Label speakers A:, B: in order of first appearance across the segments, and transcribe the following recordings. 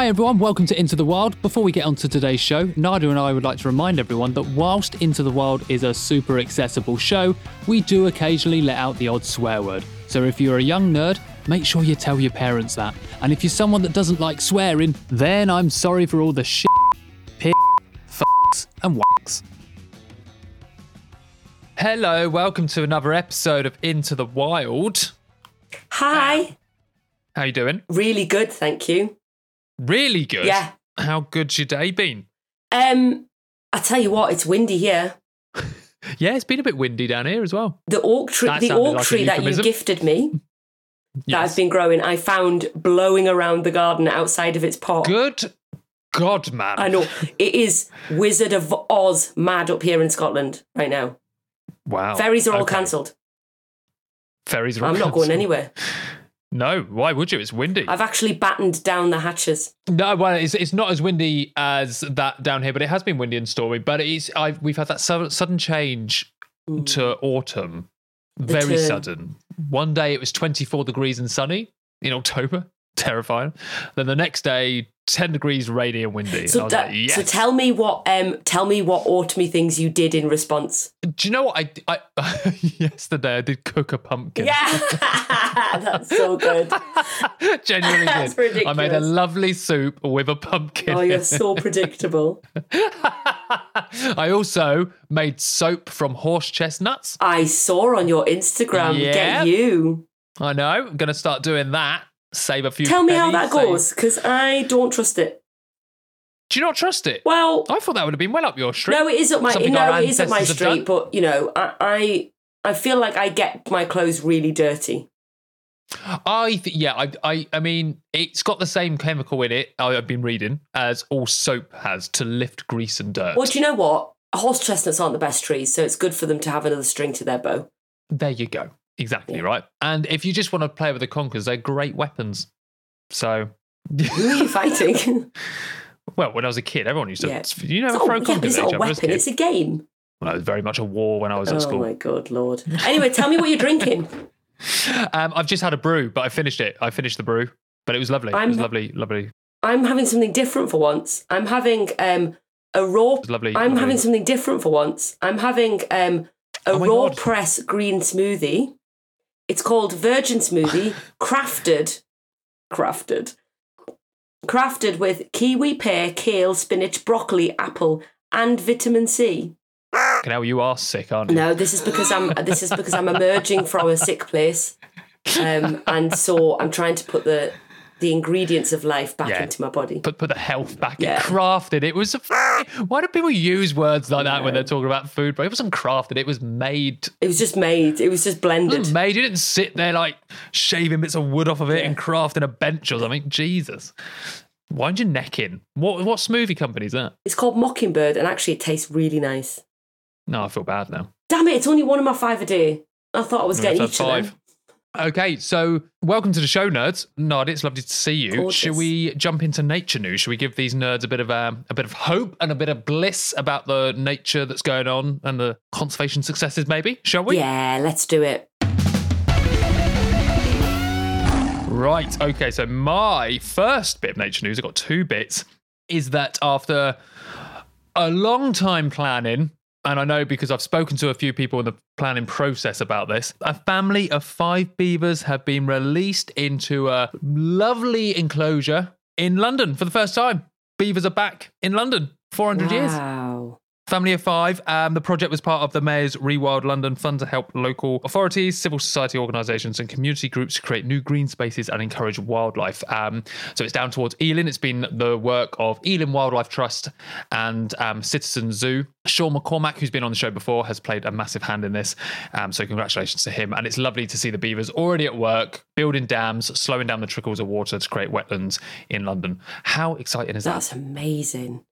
A: Hi everyone, welcome to Into the Wild. Before we get on to today's show, Nadia and I would like to remind everyone that whilst Into the Wild is a super accessible show, we do occasionally let out the odd swear word. So if you're a young nerd, make sure you tell your parents that. And if you're someone that doesn't like swearing, then I'm sorry for all the shit, piss, fucks, and whacks. Hello, welcome to another episode of Into the Wild.
B: Hi.
A: How you doing?
B: Really good, thank you.
A: Really good.
B: Yeah.
A: How good's your day been?
B: Um, I tell you what, it's windy here.
A: Yeah, it's been a bit windy down here as well.
B: The oak tree,
A: That
B: the oak
A: like
B: tree that you gifted me, that
A: Yes.
B: I've been growing, I found blowing around the garden outside of its pot.
A: Good God, man.
B: I know it is Wizard of Oz mad up here in Scotland right now.
A: Wow.
B: Ferries are all
A: Okay.
B: cancelled.
A: Ferries are
B: I'm not going anywhere.
A: No, why would you? It's windy.
B: I've actually battened down the hatches.
A: No, well, it's, it's not as windy as that down here, but it has been windy and stormy. But it's I've, we've had that sudden, sudden change hmm. to autumn, very
B: turn.
A: sudden. One day it was 24 degrees and sunny in October, terrifying. Then the next day, 10 degrees rainy and windy. and
B: So, that-
A: like, yes.
B: so tell me what um tell me what autumny things you did in response.
A: Do you know what I, I yesterday I did cook a pumpkin.
B: Yeah, that's so good.
A: Genuinely
B: That's
A: did. I made a lovely soup with a pumpkin.
B: Oh, you're so predictable.
A: I also made soap from horse chestnuts.
B: I saw on your Instagram.
A: Yeah.
B: Get you.
A: I know. I'm going to start doing that. Save a few.
B: Tell me how that
A: save-
B: goes, because I don't trust it.
A: Do you not trust it?
B: Well,
A: I thought that would have been well up your street.
B: no, it is up my
A: Something
B: no,
A: our
B: it is up my
A: ancestors have
B: street.
A: done.
B: But you know, I, I I feel like I get my clothes really dirty.
A: I th- yeah. I, I I mean, it's got the same chemical in it. I- I've been reading as all soap has to lift grease and dirt.
B: Well, do you know what? Horse chestnuts aren't the best trees, so it's good for them to have another string to their bow.
A: There you go. Exactly
B: Yeah.
A: right. And if you just want to play with the conkers, they're great weapons. So.
B: Who are you fighting?
A: Well, when I was a kid, everyone used to,
B: Yeah.
A: you know,
B: It's not,
A: throw
B: yeah, it's not a weapon. It's a game.
A: Well, it was very much a war when I was
B: Oh
A: at school.
B: Oh my god, lord! Anyway, tell me what you're drinking.
A: Um, I've just had a brew, but I finished it. I finished the brew, but it was lovely. it
B: I'm-
A: was lovely, lovely.
B: I'm having something different for once. I'm having um a raw.
A: Lovely.
B: I'm
A: lovely.
B: having something different for once. I'm having um a
A: Oh
B: raw
A: God.
B: press green smoothie. It's called Virgin Smoothie, crafted, crafted, crafted with kiwi, pear, kale, spinach, broccoli, apple, and vitamin C.
A: Now you are sick, aren't you?
B: No, this is because I'm this is because I'm emerging from a sick place, um, and so I'm trying to put the the ingredients of life back
A: Yeah.
B: into my body.
A: Put put the health back
B: Yeah.
A: in. Crafted. It was. Why do people use words like that when they're talking about food? But it wasn't crafted. It was made.
B: It was just made. It was just blended.
A: made. You didn't sit there like shaving bits of wood off of it and crafting a bench or something. Jesus. Wind your neck in. What what smoothie company is that?
B: It's called Mockingbird, and actually, it tastes really nice.
A: No, I feel bad now.
B: Damn it! It's only one of my five a day. I thought I was getting each
A: have
B: of them.
A: Okay, so welcome to the show, nerds. Nod, it's lovely to see you.
B: Gorgeous.
A: Should we jump into nature news? Should we give these nerds a bit of um, a bit of hope and a bit of bliss about the nature that's going on and the conservation successes? Maybe, shall we?
B: Yeah, let's do it.
A: Right. Okay. So my first bit of nature news, I've got two bits, is that after a long time planning, and I know because I've spoken to a few people in the planning process about this, a family of five beavers have been released into a lovely enclosure in London for the first time. Beavers are back in London. 400 years. Family of Five. Um, the project was part of the Mayor's Rewild London Fund to help local authorities, civil society organisations, and community groups create new green spaces and encourage wildlife. Um, so it's down towards Ealing. It's been the work of Ealing Wildlife Trust and um, Citizen Zoo. Sean McCormack, who's been on the show before, has played a massive hand in this. Um, so congratulations to him. And it's lovely to see the beavers already at work, building dams, slowing down the trickles of water to create wetlands in London. How exciting is that?
B: That's amazing.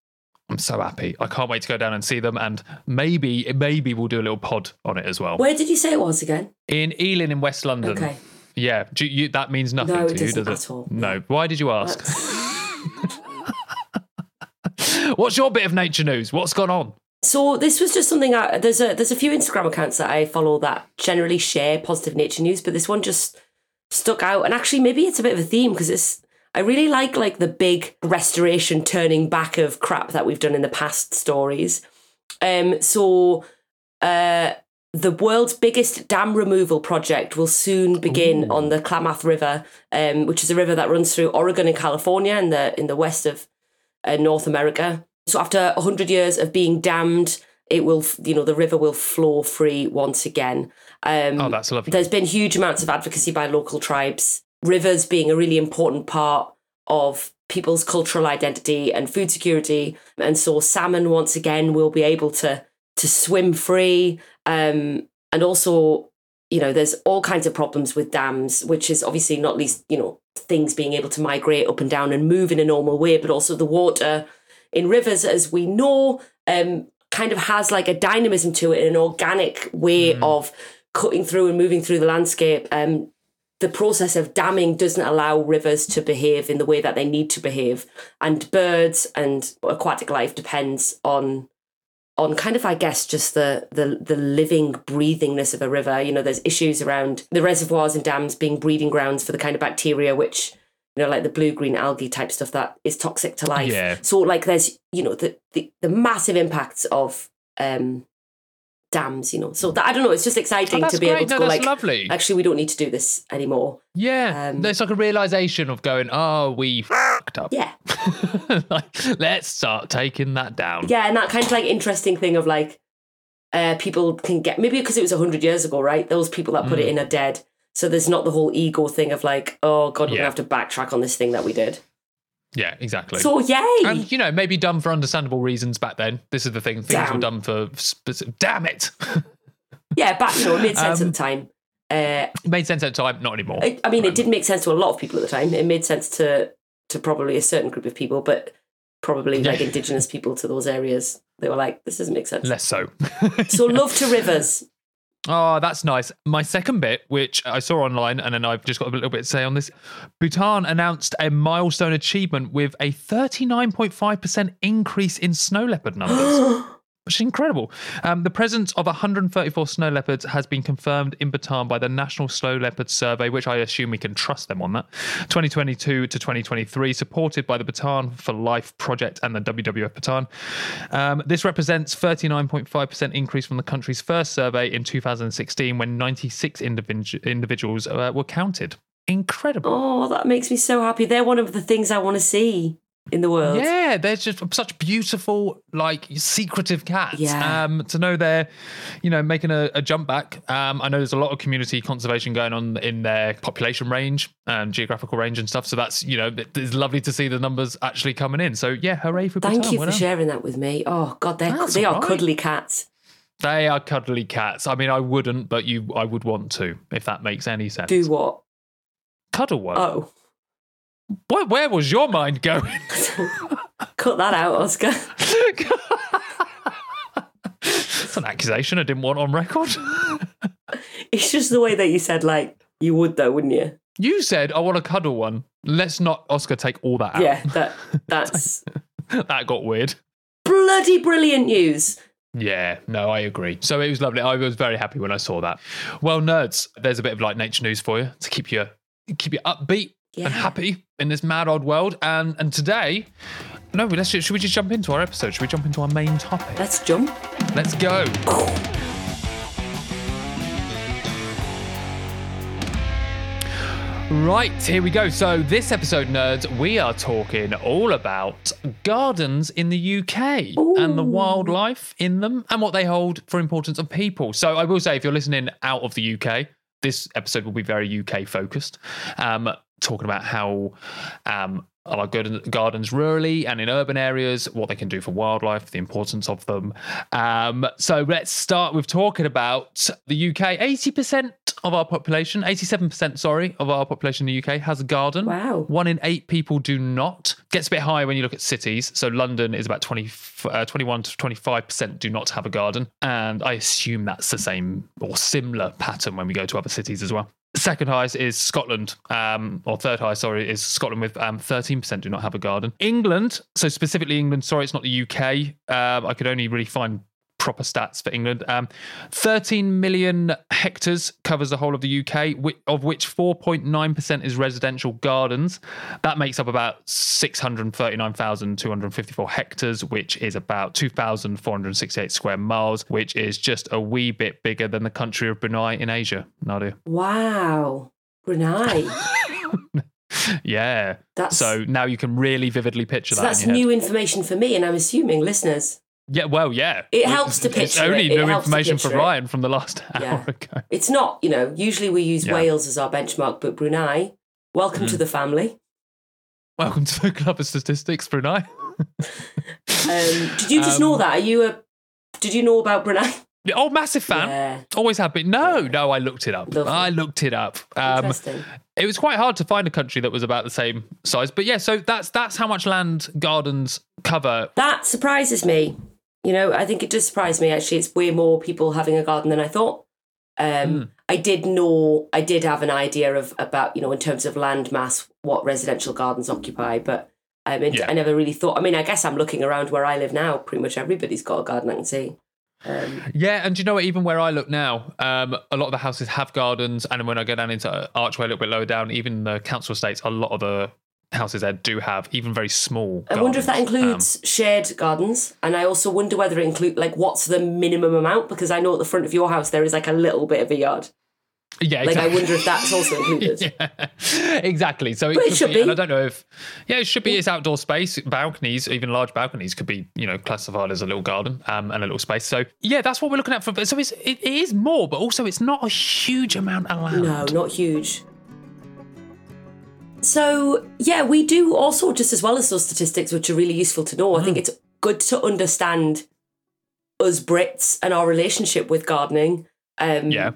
A: I'm so happy. I can't wait to go down and see them, and maybe maybe we'll do a little pod on it as well.
B: Where did you say it was again?
A: In Ealing in West London.
B: Okay.
A: Yeah, do you, that means nothing
B: No,
A: to you,
B: doesn't
A: it?
B: at all.
A: No. Why did you ask? What's your bit of nature news? What's gone on?
B: So this was just something. I, there's a there's a few Instagram accounts that I follow that generally share positive nature news, but this one just stuck out. And actually, maybe it's a bit of a theme because it's. I really like like the big restoration turning back of crap that we've done in the past stories. Um, so uh, the world's biggest dam removal project will soon begin
A: Ooh.
B: on the Klamath River, um, which is a river that runs through Oregon and California in the in the west of uh, North America. So after hundred years of being dammed, it will you know the river will flow free once again. Um,
A: Oh, that's lovely.
B: there's been huge amounts of advocacy by local tribes, rivers being a really important part of people's cultural identity and food security. And so salmon once again will be able to to swim free. Um, and also, you know, there's all kinds of problems with dams, which is obviously not least, you know, things being able to migrate up and down and move in a normal way, but also the water in rivers, as we know, um, kind of has like a dynamism to it, an organic way of cutting through and moving through the landscape. Um, the process of damming doesn't allow rivers to behave in the way that they need to behave, and birds and aquatic life depends on on kind of I guess just the the the living breathingness of a river. You know, there's issues around the reservoirs and dams being breeding grounds for the kind of bacteria which you know like the blue green algae type stuff that is toxic to life.
A: Yeah.
B: So like there's you know the the, the massive impacts of um dams. You know, so that, I don't know. It's just exciting
A: Oh,
B: to be
A: great.
B: able to
A: no,
B: go like.
A: lovely.
B: Actually, we don't need to do this anymore.
A: yeah,
B: um,
A: there's like a realization of going, oh, we fucked up.
B: Yeah,
A: like, let's start taking that down.
B: yeah, and that kind of like interesting thing of like, uh, people can get maybe because it was hundred years ago, right? Those people that put it
A: Mm.
B: in are dead, so there's not the whole ego thing of like, oh god, we're
A: Yeah.
B: gonna have to backtrack on this thing that we did.
A: Yeah, exactly.
B: So yay!
A: and you know, maybe done for understandable reasons back then. This is the thing; things were done for specific. Damn it!
B: yeah, back you know, it made sense
A: Um,
B: at the time. Uh,
A: made sense at the time, not anymore.
B: I, I mean, it did make sense to a lot of people at the time. It made sense to to probably a certain group of people, but probably like indigenous people to those areas. They were like, this doesn't make sense.
A: Less so.
B: So love to rivers.
A: Oh, that's nice. My second bit, which I saw online, and then I've just got a little bit to say on this. Bhutan announced a milestone achievement with a 39.5% increase in snow leopard numbers, which is incredible. Um, the presence of 134 snow leopards has been confirmed in Bhutan by the National Snow Leopard Survey, which I assume we can trust them on that. 2022 to 2023, supported by the Bhutan for Life project and the WWF Bhutan. Um, this represents 39.5% increase from the country's first survey in 2016 when 96 individu- individuals uh, were counted. Incredible.
B: Oh, that makes me so happy. They're one of the things I want to see in the world.
A: Yeah, they're just such beautiful, like secretive cats.
B: Yeah.
A: Um, to know they're, you know, making a, a jump back. Um, I know there's a lot of community conservation going on in their population range and geographical range and stuff. So that's, you know, it- it's lovely to see the numbers actually coming in. So yeah, hooray for
B: Thank
A: Bhutan.
B: you for sharing that with me. Oh God, they're
A: That's
B: they are
A: right.
B: cuddly cats.
A: They are cuddly cats. I mean, I wouldn't, but you, I would want to, if that makes any sense.
B: Do what?
A: Cuddle one.
B: Oh,
A: Where, where was your mind going?
B: cut that out, Oscar.
A: That's an accusation I didn't want on record.
B: It's just the way that you said like you would though, wouldn't you?
A: You said I want to cuddle one. Let's not Oscar take all that out.
B: Yeah, that that's
A: that got weird.
B: bloody brilliant news.
A: Yeah, no, I agree. So it was lovely. I was very happy when I saw that. Well, nerds, there's a bit of like nature news for you to keep you keep you upbeat
B: Yeah.
A: and happy in this mad odd world. And and today, no, let's should we just jump into our episode? Should we jump into our main topic?
B: Let's jump.
A: Let's go. Right, here we go. So, this episode, nerds, we are talking all about gardens in the UK and the wildlife in them and what they hold for importance of people. So, I will say, if you're listening out of the UK, this episode will be very UK focused, um, talking about how um, our garden- gardens rurally and in urban areas, what they can do for wildlife, the importance of them. Um, so let's start with talking about the UK. 80% of our population, 87%, sorry, of our population in the UK has a garden.
B: Wow.
A: One in eight people do not. Gets a bit higher when you look at cities. So London is about 20, uh, 21 to 25% do not have a garden. And I assume that's the same or similar pattern when we go to other cities as well. Second highest is Scotland, um, or third highest, sorry, is Scotland with um, 13% do not have a garden. England, so specifically England, sorry, it's not the UK. Um, I could only really find proper stats for England. Um, 13 million hectares covers the whole of the UK, of which 4.9% is residential gardens. That makes up about 639,254 hectares, which is about 2,468 square miles, which is just a wee bit bigger than the country of Brunei in Asia. Nadia.
B: Wow. Brunei.
A: yeah. That's, so now you can really vividly picture
B: so
A: that.
B: That's in new information for me, and I'm assuming listeners.
A: Yeah, well, yeah.
B: It helps to picture.
A: It's only
B: it.
A: new information for Ryan from the last hour
B: yeah.
A: ago.
B: It's not, you know, usually we use yeah. Wales as our benchmark, but Brunei, welcome mm. to the family.
A: Welcome to the club of statistics, Brunei.
B: um, did you just um, know that? Are you a? Did you know about Brunei?
A: Oh, massive fan. Yeah. Always have been. No, yeah. no, I looked it up. Lovely. I looked it up. Um, Interesting. It was quite hard to find a country that was about the same size, but yeah. So that's that's how much land gardens cover.
B: That surprises me. You know, I think it does surprise me. Actually, it's way more people having a garden than I thought. Um, mm. I did know, I did have an idea of about you know in terms of land mass what residential gardens occupy, but I mean, yeah. I never really thought. I mean, I guess I'm looking around where I live now. Pretty much everybody's got a garden. I can see.
A: Um, yeah, and you know what? Even where I look now, um, a lot of the houses have gardens, and when I go down into Archway a little bit lower down, even the council estates, a lot of the houses there do have even very small.
B: I wonder if that includes um, shared gardens, and I also wonder whether it include like what's the minimum amount because I know at the front of your house there is like a little bit of a yard.
A: Yeah,
B: like I wonder if that's also included.
A: yeah, exactly. So it,
B: it should
A: be,
B: be.
A: And I don't know if yeah, it should be. It's outdoor space, balconies, even large balconies could be you know classified as a little garden um, and a little space. So yeah, that's what we're looking at for. So it's it, it is more, but also it's not a huge amount of land.
B: No, not huge. So yeah, we do also just as well as those statistics, which are really useful to know. Mm. I think mm. it's good to understand us Brits and our relationship with gardening. Um,
A: yeah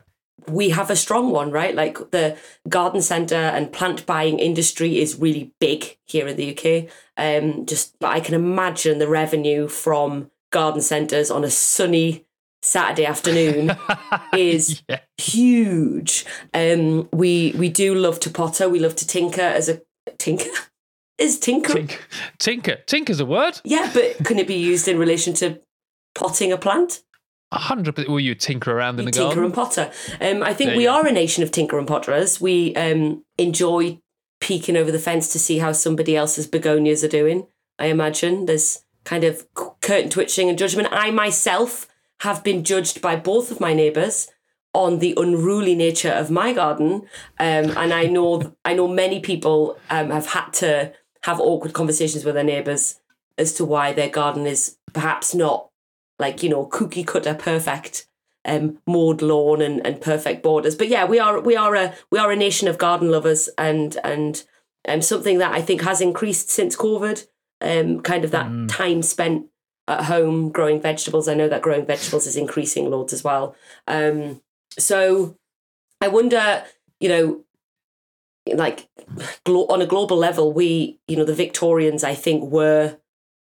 B: we have a strong one, right? Like the garden centre and plant buying industry is really big here in the UK. Um, just I can imagine the revenue from garden centres on a sunny Saturday afternoon is yeah. huge. Um, we we do love to potter. We love to tinker as a tinker. Is tinker
A: tinker tinker tinker's a word?
B: Yeah, but can it be used in relation to potting a plant?
A: hundred percent. Will you tinker around in
B: you
A: the
B: tinker
A: garden?
B: and potter. Um, I think there we are a nation of tinker and potterers. We um, enjoy peeking over the fence to see how somebody else's begonias are doing. I imagine there's kind of curtain twitching and judgment. I myself have been judged by both of my neighbours on the unruly nature of my garden, um, and I know I know many people um, have had to have awkward conversations with their neighbours as to why their garden is perhaps not like you know cookie cutter perfect um mowed lawn and, and perfect borders but yeah we are we are a we are a nation of garden lovers and and um something that i think has increased since covid um kind of that mm. time spent at home growing vegetables i know that growing vegetables is increasing loads as well um so i wonder you know like on a global level we you know the victorians i think were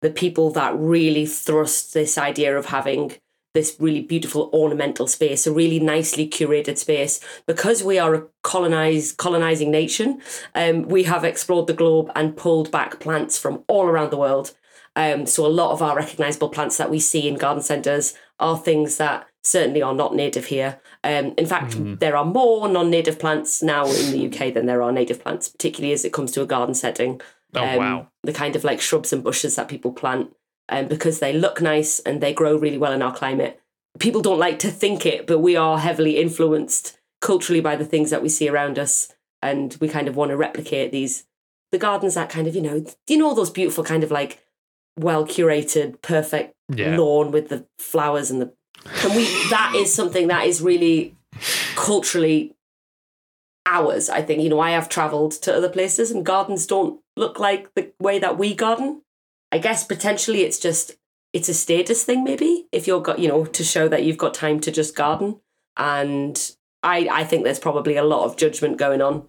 B: the people that really thrust this idea of having this really beautiful ornamental space, a really nicely curated space. Because we are a colonized colonizing nation, um, we have explored the globe and pulled back plants from all around the world. Um, so a lot of our recognizable plants that we see in garden centers are things that certainly are not native here. Um, in fact, mm. there are more non-native plants now in the UK than there are native plants, particularly as it comes to a garden setting.
A: Oh um, wow!
B: The kind of like shrubs and bushes that people plant, um, because they look nice and they grow really well in our climate. People don't like to think it, but we are heavily influenced culturally by the things that we see around us, and we kind of want to replicate these. The gardens that kind of you know, you know all those beautiful kind of like well curated, perfect yeah. lawn with the flowers and the and we that is something that is really culturally ours. I think you know I have travelled to other places and gardens don't look like the way that we garden. I guess potentially it's just it's a status thing maybe if you're got you know to show that you've got time to just garden and I I think there's probably a lot of judgment going on.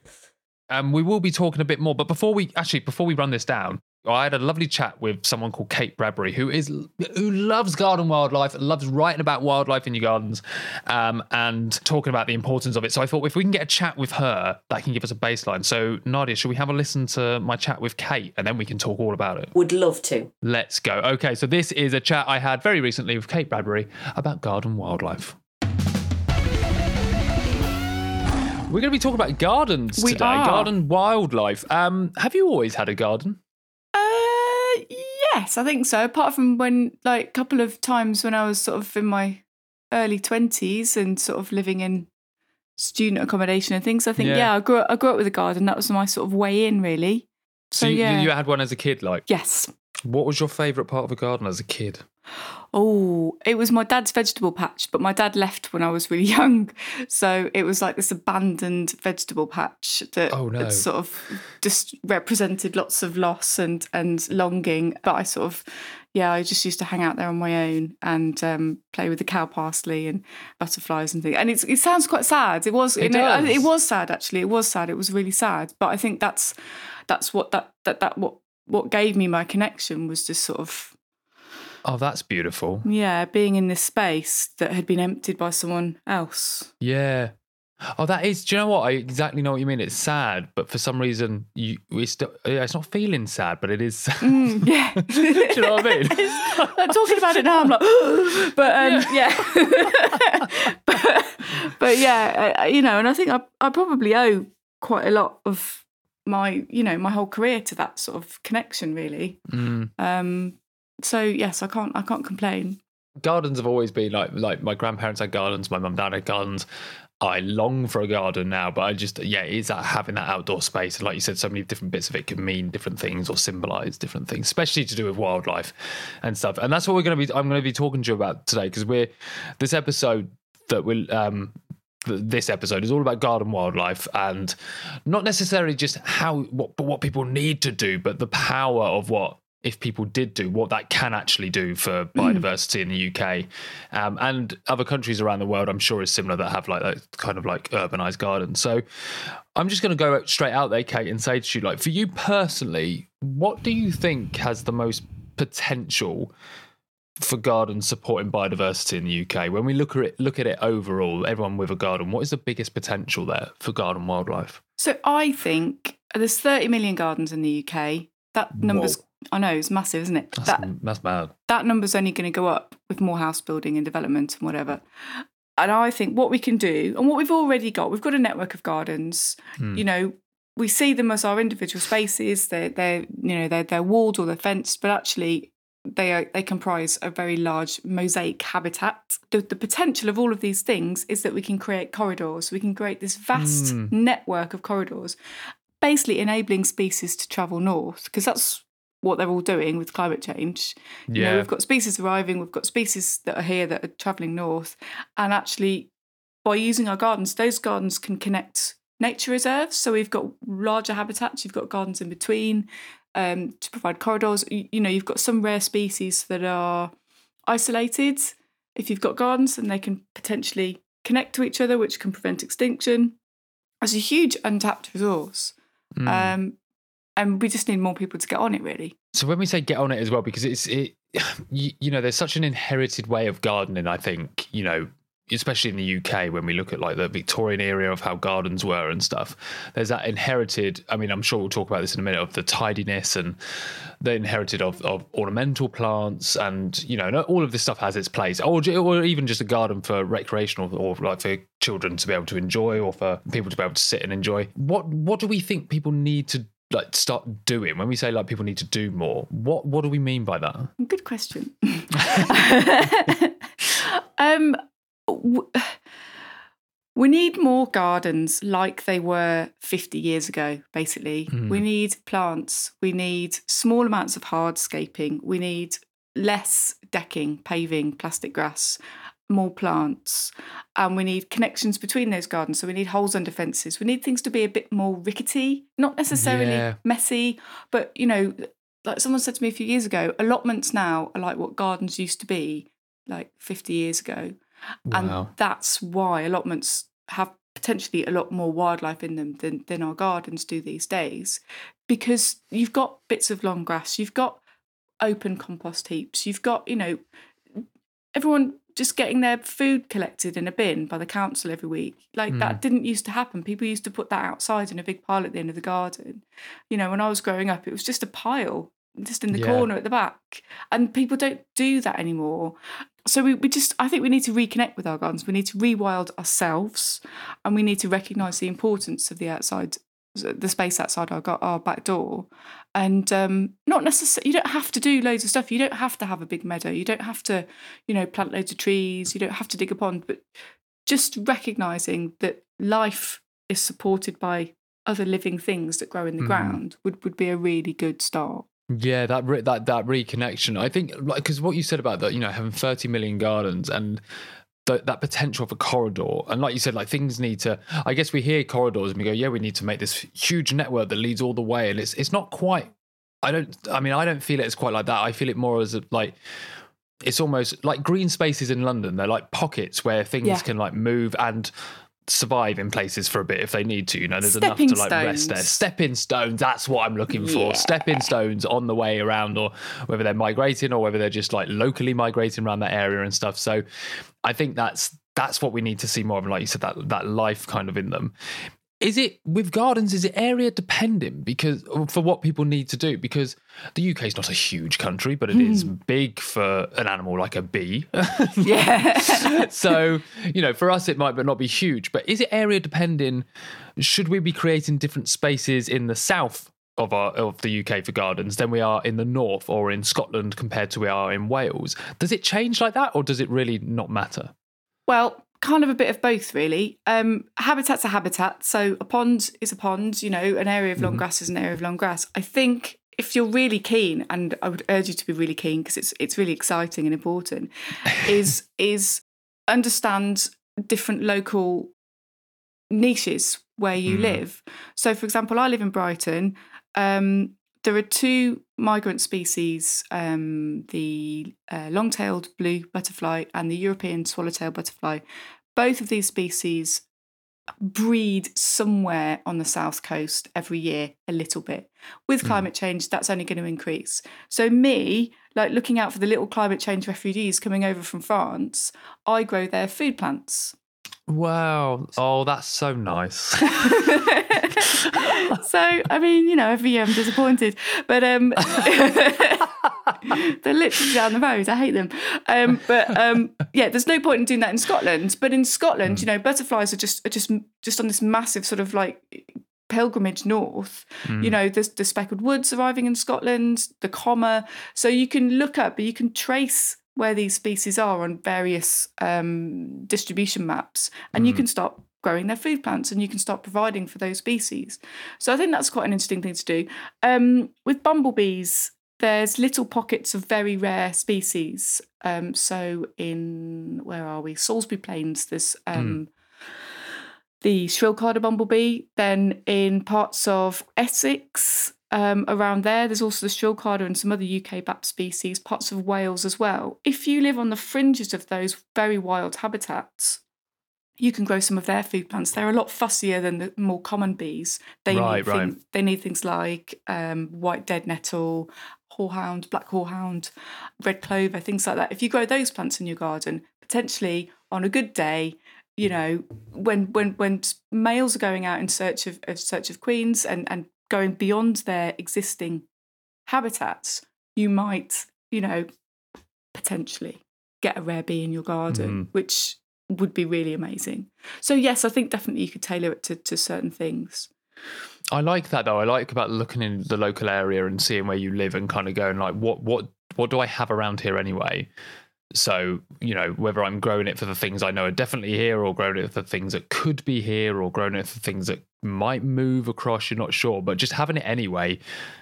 A: Um, we will be talking a bit more, but before we actually before we run this down, I had a lovely chat with someone called Kate Bradbury, who is who loves garden wildlife, loves writing about wildlife in your gardens, um, and talking about the importance of it. So I thought if we can get a chat with her, that can give us a baseline. So Nadia, should we have a listen to my chat with Kate, and then we can talk all about it?
B: Would love to.
A: Let's go. Okay, so this is a chat I had very recently with Kate Bradbury about garden wildlife. We're going to be talking about gardens
C: We
A: today,
C: are.
A: garden wildlife. Um, have you always had a garden?
C: Uh, yes, I think so. Apart from when, like, a couple of times when I was sort of in my early twenties and sort of living in student accommodation and things. I think,
A: Yeah.
C: yeah, I grew up, I grew up with a garden. That was my sort of way in, really.
A: So,
C: So,
A: you,
C: yeah.
A: you had one as a kid, like
C: Yes.
A: what was your favourite part of a garden as a kid?
C: Oh, it was my dad's vegetable patch, but my dad left when I was really young. So it was like this abandoned vegetable patch that
A: Oh, no.
C: sort of just represented lots of loss and, and longing. But I sort of, yeah, I just used to hang out there on my own and um, play with the cow parsley and butterflies and things. And it's, it sounds quite sad. It was,
A: It
C: you know,
A: does.
C: it was sad actually. It was sad. It was really sad. But I think that's that's what that that that what what gave me my connection was just sort of
A: Oh, that's beautiful.
C: yeah, being in this space that had been emptied by someone else.
A: Yeah. Oh, that is. Do you know what? I exactly know what you mean. It's sad, but for some reason, you we still. Yeah, it's not feeling sad, but it is. sad.
C: Mm, yeah.
A: Do you know what I mean?
C: I'm talking about it now. I'm like, but um, yeah, but, but yeah, uh, you know, and I think I I probably owe quite a lot of my you know my whole career to that sort of connection, really.
A: Mm.
C: Um, so yes, I can't I can't complain.
A: Gardens have always been like like my grandparents had gardens, my mum dad had gardens. I long for a garden now, but I just yeah, it's that having that outdoor space. And like you said, so many different bits of it can mean different things or symbolize different things, especially to do with wildlife and stuff. And that's what we're gonna be I'm gonna be talking to you about today because we're this episode that will um this episode is all about garden wildlife and not necessarily just how what but what people need to do, but the power of what if people did do what that can actually do for biodiversity in the UK um, and other countries around the world, I'm sure is similar that have like that kind of like urbanized gardens. So I'm just going to go straight out there, Kate, and say to you, like, for you personally, what do you think has the most potential for gardens supporting biodiversity in the UK? When we look at it, look at it overall, everyone with a garden, what is the biggest potential there for garden wildlife?
C: So I think there's 30 million gardens in the UK. That number's
A: Whoa.
C: I know it's massive, isn't it?
A: That's,
C: that
A: that's bad.
C: that number's only going to go up with more house building and development and whatever. And I think what we can do, and what we've already got, we've got a network of gardens.
A: Hmm.
C: You know, we see them as our individual spaces. They're they're you know they're they're walled or they're fenced, but actually they are they comprise a very large mosaic habitat. The, the potential of all of these things is that we can create corridors. We can create this vast
A: Hmm.
C: network of corridors, basically enabling species to travel north because that's what they're all doing with climate change. You know,
A: Yeah.
C: we've got species arriving, we've got species that are here that are travelling north. And actually, by using our gardens, those gardens can connect nature reserves. So we've got larger habitats, you've got gardens in between um, to provide corridors. You, you know, you've got some rare species that are isolated. If you've got gardens, then they can potentially connect to each other, which can prevent extinction. It's a huge untapped resource.
A: Mm.
C: Um, and we just need more people to get on it, really.
A: So when we say get on it as well, because it's it, you, you know, there's such an inherited way of gardening. I think you know, especially in the UK, when we look at like the Victorian era of how gardens were and stuff. There's that inherited. I mean, I'm sure we'll talk about this in a minute of the tidiness and the inherited of, of ornamental plants, and you know, all of this stuff has its place, or or even just a garden for recreational or like for children to be able to enjoy, or for people to be able to sit and enjoy. What what do we think people need to like start doing when we say like people need to do more what what do we mean by that
C: Good question. um, w- we need more gardens like they were 50 years ago, basically.
A: Mm.
C: We need plants. We need small amounts of hardscaping. We need less decking, paving, plastic grass, more plants. And we need connections between those gardens. So we need holes under fences. We need things to be a bit more rickety, not necessarily
A: Yeah.
C: messy, but, you know, like someone said to me a few years ago, allotments now are like what gardens used to be like 50 years ago.
A: Wow.
C: And that's why allotments have potentially a lot more wildlife in them than, than our gardens do these days because you've got bits of long grass, you've got open compost heaps, you've got, you know, everyone just getting their food collected in a bin by the council every week. Like that hmm. didn't used to happen. People used to put that outside in a big pile at the end of the garden. You know, when I was growing up, it was just a pile just in the
A: Yeah.
C: corner at the back. And people don't do that anymore. So we, we just I think we need to reconnect with our gardens. We need to rewild ourselves and we need to recognise the importance of the outside the space outside our our back door. And um, not necessarily you don't have to do loads of stuff. You don't have to have a big meadow. You don't have to you know plant loads of trees. You don't have to dig a pond. But just recognizing that life is supported by other living things that grow in the
A: Mhm.
C: ground would, would be a really good start.
A: Yeah, that re- that that reconnection. I think because what you said about that, you know, having thirty million gardens and th- that potential of a corridor, and like you said, like things need to. I guess we hear corridors and we go, yeah, we need to make this huge network that leads all the way, and it's it's not quite. I don't. I mean, I don't feel it as quite like that. I feel it more as a, like. It's almost like green spaces in London. They're like pockets where things
C: Yeah.
A: can like move and survive in places for a bit if they need to. You know, there's
C: Stepping
A: enough to like rest there. Stepping stones. That's what I'm looking for.
C: Yeah.
A: Stepping stones on the way around, or whether they're migrating or whether they're just like locally migrating around that area and stuff. So, I think that's that's what we need to see more of. Like you said, that that life kind of in them. Is it with gardens? Is it area dependent? Because for what people need to do, because the UK is not a huge country, but it is hmm. big for an animal like a bee.
C: yeah
A: so you know for us it might but not be huge but is it area dependent should we be creating different spaces in the south of our of the UK for gardens than we are in the north or in Scotland compared to we are in Wales does it change like that or does it really not matter
C: Well, kind of a bit of both, really. Um, habitat's a habitat. So a pond is a pond, you know, an area of long grass is an area of long grass. I think if you're really keen, and I would urge you to be really keen because it's it's really exciting and important, is is understand different local niches where you
A: Mm.
C: live. So, for example, I live in Brighton. Um, there are two migrant species um, the uh, long tailed blue butterfly and the European swallowtail butterfly. Both of these species breed somewhere on the south coast every year a little bit. With climate change, that's only going to increase. So, me, like looking out for the little climate change refugees coming over from France, I grow their food plants.
A: Wow oh that's so nice
C: so I mean, you know, every year I'm disappointed, but um, they're literally down the road. I hate them. Um, but um, yeah, there's no point in doing that in Scotland. But in Scotland, you know, butterflies are just are just just on this massive sort of like pilgrimage north. You know, there's the speckled woods arriving in Scotland, the comma. So you can look up, but you can trace where these species are on various um, distribution maps, and you can start growing their food plants and you can start providing for those species. So I think that's quite an interesting thing to do. Um, with bumblebees, there's little pockets of very rare species. Um, so in where are we? Salisbury Plains. There's um, the shrill carder bumblebee. Then in parts of Essex, um, around there, there's also the shrill carder and some other UK BAP species. Parts of Wales as well. If you live on the fringes of those very wild habitats, you can grow some of their food plants. They're a lot fussier than the more common bees. They
A: Right,
C: need
A: right.
C: things, they need things like um, white dead nettle, horehound, black horehound, red clover, things like that. If you grow those plants in your garden, potentially on a good day, you know, when when when males are going out in search of, of search of queens and and going beyond their existing habitats, you might, you know, potentially get a rare bee in your garden, mm-hmm. which would be really amazing. So yes, I think definitely you could tailor it to, to certain things.
A: I like that though. I like about looking in the local area and seeing where you live and kind of going like, what what what do I have around here anyway? So you know whether I'm growing it for the things I know are definitely here, or growing it for things that could be here, or growing it for things that might move across. You're not sure, but just having it anyway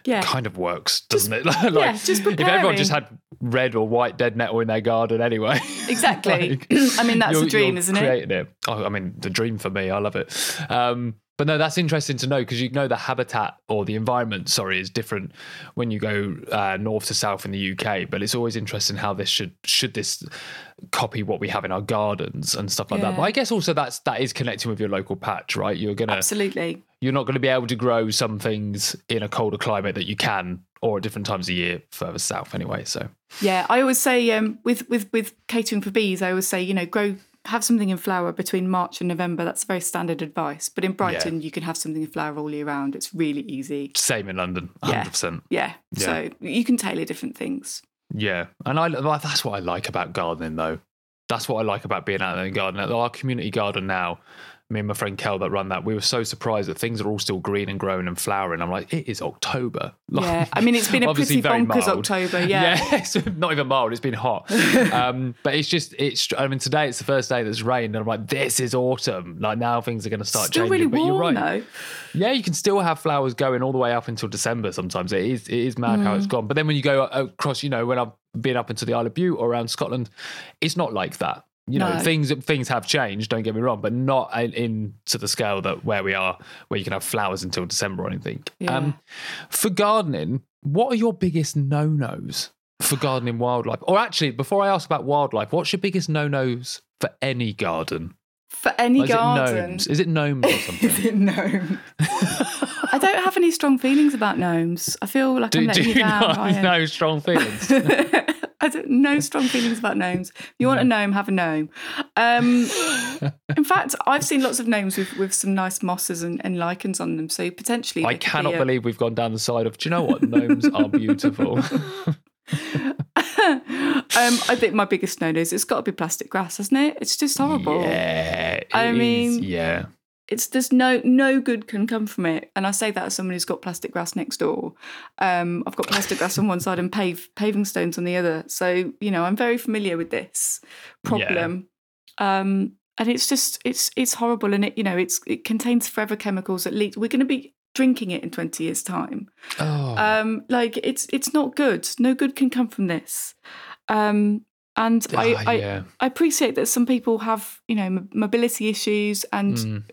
C: Yeah.
A: kind of works, doesn't it? like,
C: yeah, just
A: if everyone just had red or white dead nettle in their garden anyway.
C: Exactly.
A: like,
C: I mean, that's a dream, isn't it?
A: creating it? Oh, I mean, the dream for me. I love it. Um, But no, that's interesting to know because you know the habitat or the environment, sorry, is different when you go uh, north to south in the UK. But it's always interesting how this should should this copy what we have in our gardens and stuff like that. But I guess also that's that is connecting with your local patch, right? You're gonna
C: Absolutely.
A: you're not going to be able to grow some things in a colder climate that you can or at different times of year further south anyway. So
C: Yeah, I always say um, with with with catering for bees, I always say you know grow have something in flower between March and November. That's very standard advice. But in Brighton, you can have something in flower all year round. It's really easy.
A: same in London,
C: Yeah.
A: 100%.
C: Yeah, so you can tailor different things.
A: Yeah, and I that's what I like about gardening, though. That's what I like about being out in the garden. Our community garden now, me and my friend Kel that run that, we were so surprised that things are all still green and growing and flowering. I'm like, it is October. Like,
C: Yeah, I mean it's been a pretty bonkers
A: mild.
C: October. Yeah.
A: it's not even mild. It's been hot. um, but it's just, it's. I mean, today it's the first day that's rained, and I'm like, this is autumn. Like now things are going to start
C: Still
A: changing.
C: really
A: but you're right.
C: though.
A: Yeah, you can still have flowers going all the way up until December. Sometimes it is it is mad how it's gone. But then when you go across, you know, when I've been up into the Isle of Bute or around Scotland, it's not like that. You know,
C: No.
A: things things have changed. Don't get me wrong, but not in, in to the scale that where we are, where you can have flowers until December or anything. Um, for gardening, what are your biggest no nos for gardening wildlife? Or actually, before I ask about wildlife, what's your biggest no nos for any garden?
C: For any
A: Is it
C: garden.
A: gnomes? Is it gnomes or something?
C: Is it gnome? I don't have any strong feelings about gnomes. I feel like I'm
A: do,
C: letting
A: do
C: you
A: you
C: down.
A: not
C: Ryan.
A: no strong feelings?
C: I don't no strong feelings about gnomes. If you want a gnome, have a gnome. Um, in fact, I've seen lots of gnomes with, with some nice mosses and, and lichens on them. So potentially,
A: I
C: could be
A: cannot
C: a-
A: believe we've gone down the side of. Do you know what? Gnomes are beautiful.
C: um, I think my biggest no is it's got to be plastic grass, hasn't it? It's just horrible.
A: Yeah, it
C: I
A: is,
C: mean-
A: yeah.
C: It's just no no good can come from it. And I say that as someone who's got plastic grass next door. Um, I've got plastic grass on one side and pave paving stones on the other. So you know I'm very familiar with this problem. Um, and it's just it's it's horrible, and it you know it's it contains forever chemicals that leak. We're going to be drinking it in 20 years time.
A: Oh,
C: Um, like it's it's not good. No good can come from this. Um, and I,
A: ah,
C: I
A: yeah.
C: I appreciate that some people have, you know, m- mobility issues, and
A: Mm.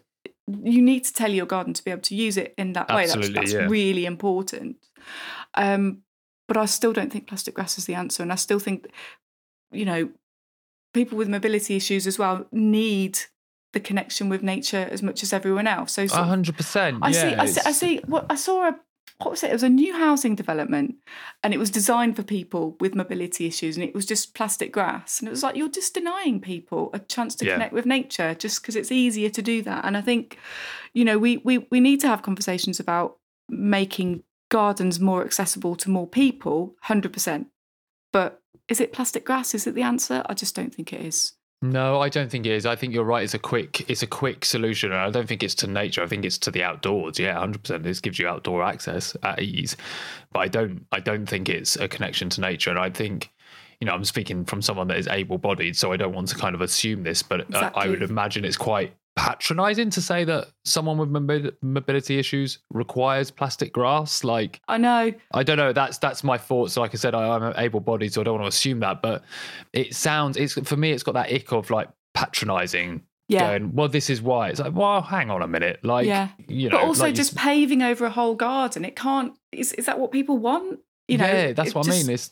C: You need to tell your garden to be able to use it in that way. That's,
A: Absolutely,
C: that's
A: yeah.
C: really important. Um, but I still don't think plastic grass is the answer, and I still think, you know, people with mobility issues as well need the connection with nature as much as everyone else. So,
A: hundred percent.
C: I see, I see, I see. What I saw a what was it? It was a new housing development, and it was designed for people with mobility issues, and it was just plastic grass, and it was like you're just denying people a chance to
A: Yeah.
C: connect with nature just because it's easier to do that. And I think, you know, we we we need to have conversations about making gardens more accessible to more people, hundred percent. But is it plastic grass? Is it the answer? I just don't think it is.
A: No, I don't think it is. I think you're right. It's a quick, it's a quick solution. I don't think it's to nature. I think it's to the outdoors. Yeah, hundred percent. This gives you outdoor access at ease. But I don't, I don't think it's a connection to nature. And I think, you know, I'm speaking from someone that is able-bodied, so I don't want to kind of assume this, but uh, I
C: Exactly.
A: would imagine it's quite patronizing to say that someone with mobility issues requires plastic grass. Like,
C: I know.
A: I don't know. That's that's my thoughts. Like I said, I, I'm able-bodied, so I don't want to assume that. But it sounds, it's for me, it's got that ick of like patronizing.
C: Yeah.
A: Going, well, this is why. It's like, well, hang on a minute. Like,
C: Yeah.
A: you know,
C: but also
A: like
C: just
A: s-
C: paving over a whole garden. It can't. Is, is that what people want? You know.
A: yeah, that's what
C: just-
A: I mean. It's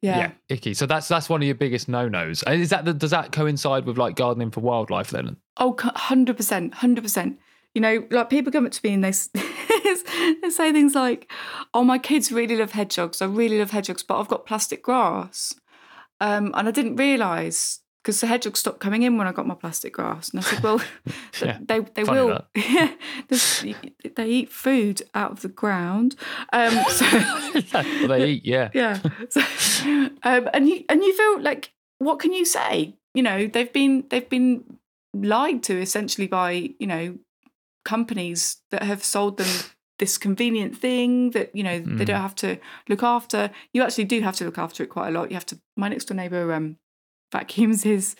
C: Yeah.
A: yeah. icky. So that's that's one of your biggest no-nos. And Is that the, does that coincide with like gardening for wildlife then?
C: Oh, hundred percent, hundred percent. You know, like people come up to me and they they say things like, "Oh, my kids really love hedgehogs. I really love hedgehogs, but I've got plastic grass." Um, and I didn't realise because the hedgehogs stopped coming in when I got my plastic grass. And I said, "Well,
A: Yeah,
C: they they will. Yeah, they eat food out of the ground. Um, so
A: well, they eat, yeah.
C: yeah. So, um, and you and you feel like what can you say? You know, they've been they've been lied to essentially by you know companies that have sold them this convenient thing that you know they
A: Mm.
C: don't have to look after. You actually do have to look after it quite a lot. You have to. My next door neighbour um, vacuums his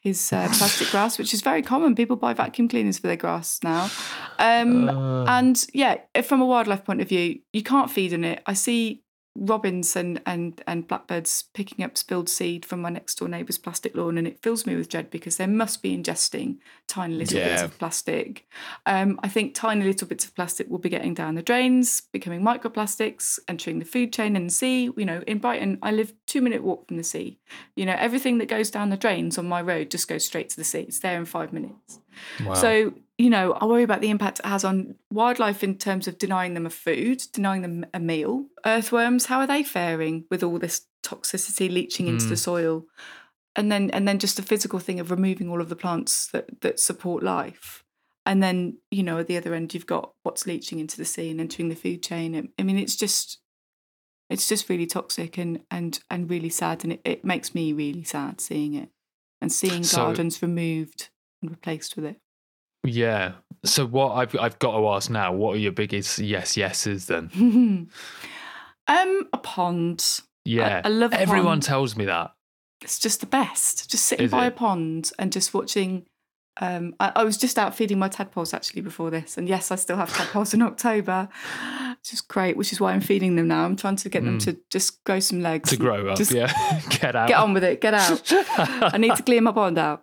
C: his uh, plastic grass, which is very common. People buy vacuum cleaners for their grass now. Um,
A: Uh,
C: and yeah, from a wildlife point of view, you can't feed on it. I see robins and, and, and blackbirds picking up spilled seed from my next door neighbour's plastic lawn, and it fills me with dread because they must be ingesting tiny little bits of plastic. Um, I think tiny little bits of plastic will be getting down the drains, becoming microplastics, entering the food chain and the sea. You know, in Brighton, I live two minute walk from the sea. You know, everything that goes down the drains on my road just goes straight to the sea. It's there in five minutes.
A: Wow.
C: So, you know, I worry about the impact it has on wildlife in terms of denying them a food, denying them a meal. Earthworms, how are they faring with all this toxicity leaching into the mm. soil? And then and then just the physical thing of removing all of the plants that, that support life. And then, you know, at the other end you've got what's leaching into the sea and entering the food chain. I mean, it's just it's just really toxic and and and really sad and it, it makes me really sad seeing it and seeing
A: So-
C: gardens removed and replaced with it.
A: Yeah. So what I've I've got to ask now, what are your biggest yes yeses then?
C: um, a pond.
A: Yeah.
C: I love a
A: Everyone
C: pond.
A: tells me that.
C: It's just the best. Just sitting
A: Is
C: by
A: it?
C: a pond and just watching. Um, I, I was just out feeding my tadpoles actually before this, and yes, I still have tadpoles in October, which is great. Which is why I'm feeding them now. I'm trying to get them to just grow some legs,
A: Mm. To grow up,
C: Just
A: yeah. Get out.
C: get on with it. Get out. I need to clear my pond out.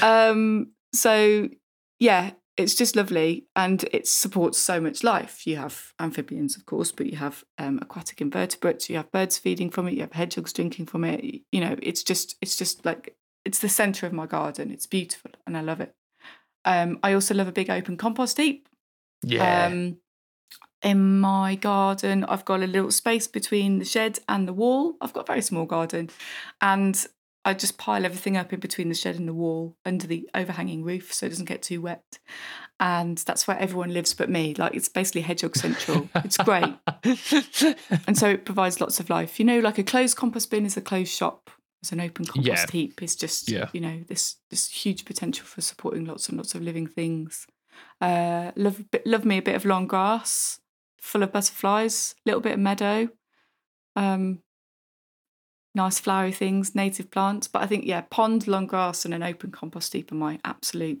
C: Um, so yeah, it's just lovely, and it supports so much life. You have amphibians, of course, but you have um, aquatic invertebrates. You have birds feeding from it. You have hedgehogs drinking from it. You know, it's just it's just like it's the centre of my garden. It's beautiful, and I love it. Um, I also love a big open compost heap.
A: yeah.
C: Um, in my garden, I've got a little space between the shed and the wall. I've got a very small garden, and I just pile everything up in between the shed and the wall under the overhanging roof so it doesn't get too wet. And that's where everyone lives but me. Like it's basically hedgehog central. it's great. And so it provides lots of life. You know, like a closed compost bin is a closed shop. It's an open compost
A: Yeah.
C: heap It's just,
A: Yeah.
C: you know, this this huge potential for supporting lots and lots of living things. Uh, love love me a bit of long grass, full of butterflies, A little bit of meadow, um, nice flowery things, native plants. But I think yeah, pond, long grass, and an open compost heap are my absolute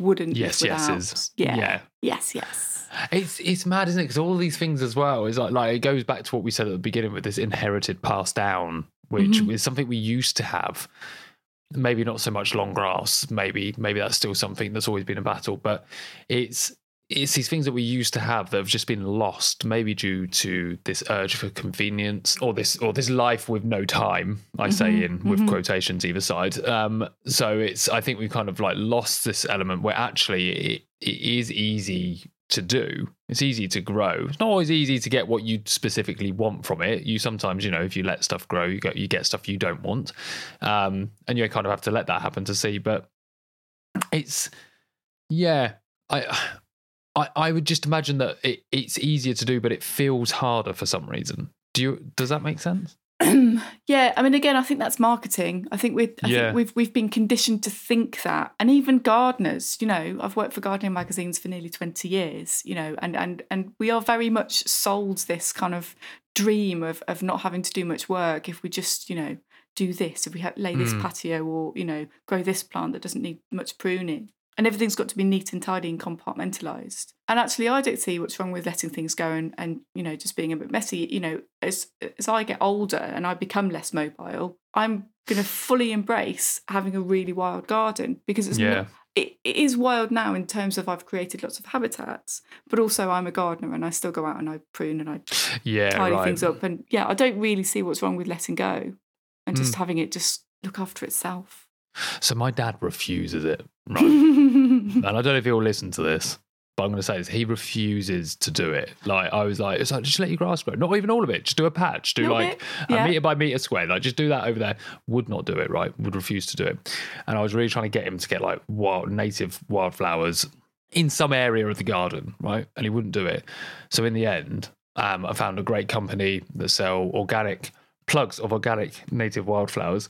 C: wouldn't
A: Yes, yeses.
C: Yeah.
A: Yeah.
C: Yes, yes.
A: It's it's mad, isn't it? Because all these things as well is like like it goes back to what we said at the beginning with this inherited passed down, which
C: Mhm.
A: is something we used to have. Maybe not so much long grass. Maybe maybe that's still something that's always been a battle, but it's it's these things that we used to have that have just been lost, maybe due to this urge for convenience or this or this life with no time. I say in with quotations either side. Um, so it's I think we kind of like lost this element where actually it, it is easy to do. It's easy to grow. It's not always easy to get what you specifically want from it. You sometimes, you know, if you let stuff grow, you get you get stuff you don't want, um, and you kind of have to let that happen to see. But it's yeah, I. I, I would just imagine that it, it's easier to do, but it feels harder for some reason. Do you? Does that make sense?
C: yeah, I mean, again, I think that's marketing. I think we, I
A: Yeah.
C: think we've we've been conditioned to think that, and even gardeners. You know, I've worked for gardening magazines for nearly twenty years. You know, and and and we are very much sold this kind of dream of of not having to do much work if we just you know do this, if we ha- lay this
A: Mm.
C: patio or you know grow this plant that doesn't need much pruning. And everything's got to be neat and tidy and compartmentalized. And actually, I don't see what's wrong with letting things go and, and you know just being a bit messy. You know, as as I get older and I become less mobile, I'm going to fully embrace having a really wild garden because it's
A: Yeah.
C: not, it, it is wild now in terms of I've created lots of habitats, but also I'm a gardener and I still go out and I prune and I
A: Yeah,
C: tidy
A: right.
C: things up. And yeah, I don't really see what's wrong with letting go and
A: Mm.
C: just having it just look after itself.
A: So my dad refuses it, right? and I don't know if he'll listen to this, but I'm going to say this: he refuses to do it. Like I was like, it's like just let your grass grow, not even all of it, just do a patch, do
C: Little
A: like
C: bit,
A: a
C: yeah.
A: meter by meter square, like just do that over there. Would not do it, right? Would refuse to do it. And I was really trying to get him to get like wild native wildflowers in some area of the garden, right? And he wouldn't do it. So in the end, um, I found a great company that sell organic plugs of organic native wildflowers.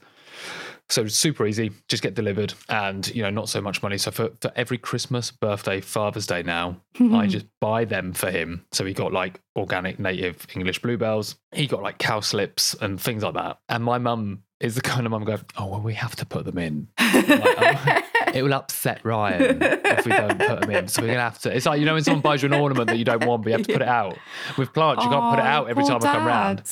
A: So super easy, just get delivered and you know, not so much money. So for, for every Christmas, birthday, Father's Day now, I just buy them for him. So he got like organic native English bluebells. He got like cowslips and things like that. And my mum is the kind of mum going, oh, well, we have to put them in. Like, oh, it will upset Ryan if we don't put them in. So we're going to have to. It's like, you know, when someone buys you an ornament that you don't want, but you have to put it out. With plants, you can't put it
C: Oh,
A: out every time I come round.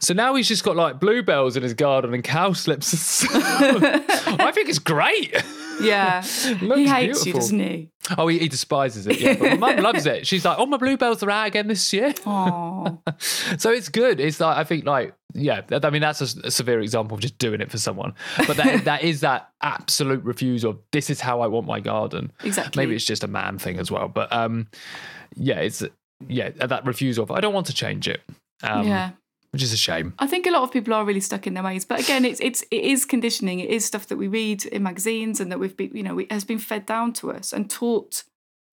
A: So now he's just got like bluebells in his garden and cowslips. I think it's great.
C: Yeah.
A: Looks
C: he hates you,
A: beautiful.
C: doesn't he?
A: Oh, he, he despises it. Yeah, but my mum loves it. She's like, "Oh, my bluebells are out again this year."
C: Oh,
A: So it's good. It's like I think like yeah. I mean that's a severe example of just doing it for someone, but that that is that absolute refusal. of, This is how I want my garden.
C: exactly.
A: Maybe it's just a man thing as well, but um, yeah, it's yeah that refusal of I don't want to change it. Um,
C: yeah.
A: which is a shame.
C: I think a lot of people are really stuck in their ways, but again, it's it's it is conditioning. It is stuff that we read in magazines and that we've been, you know, it has been fed down to us and taught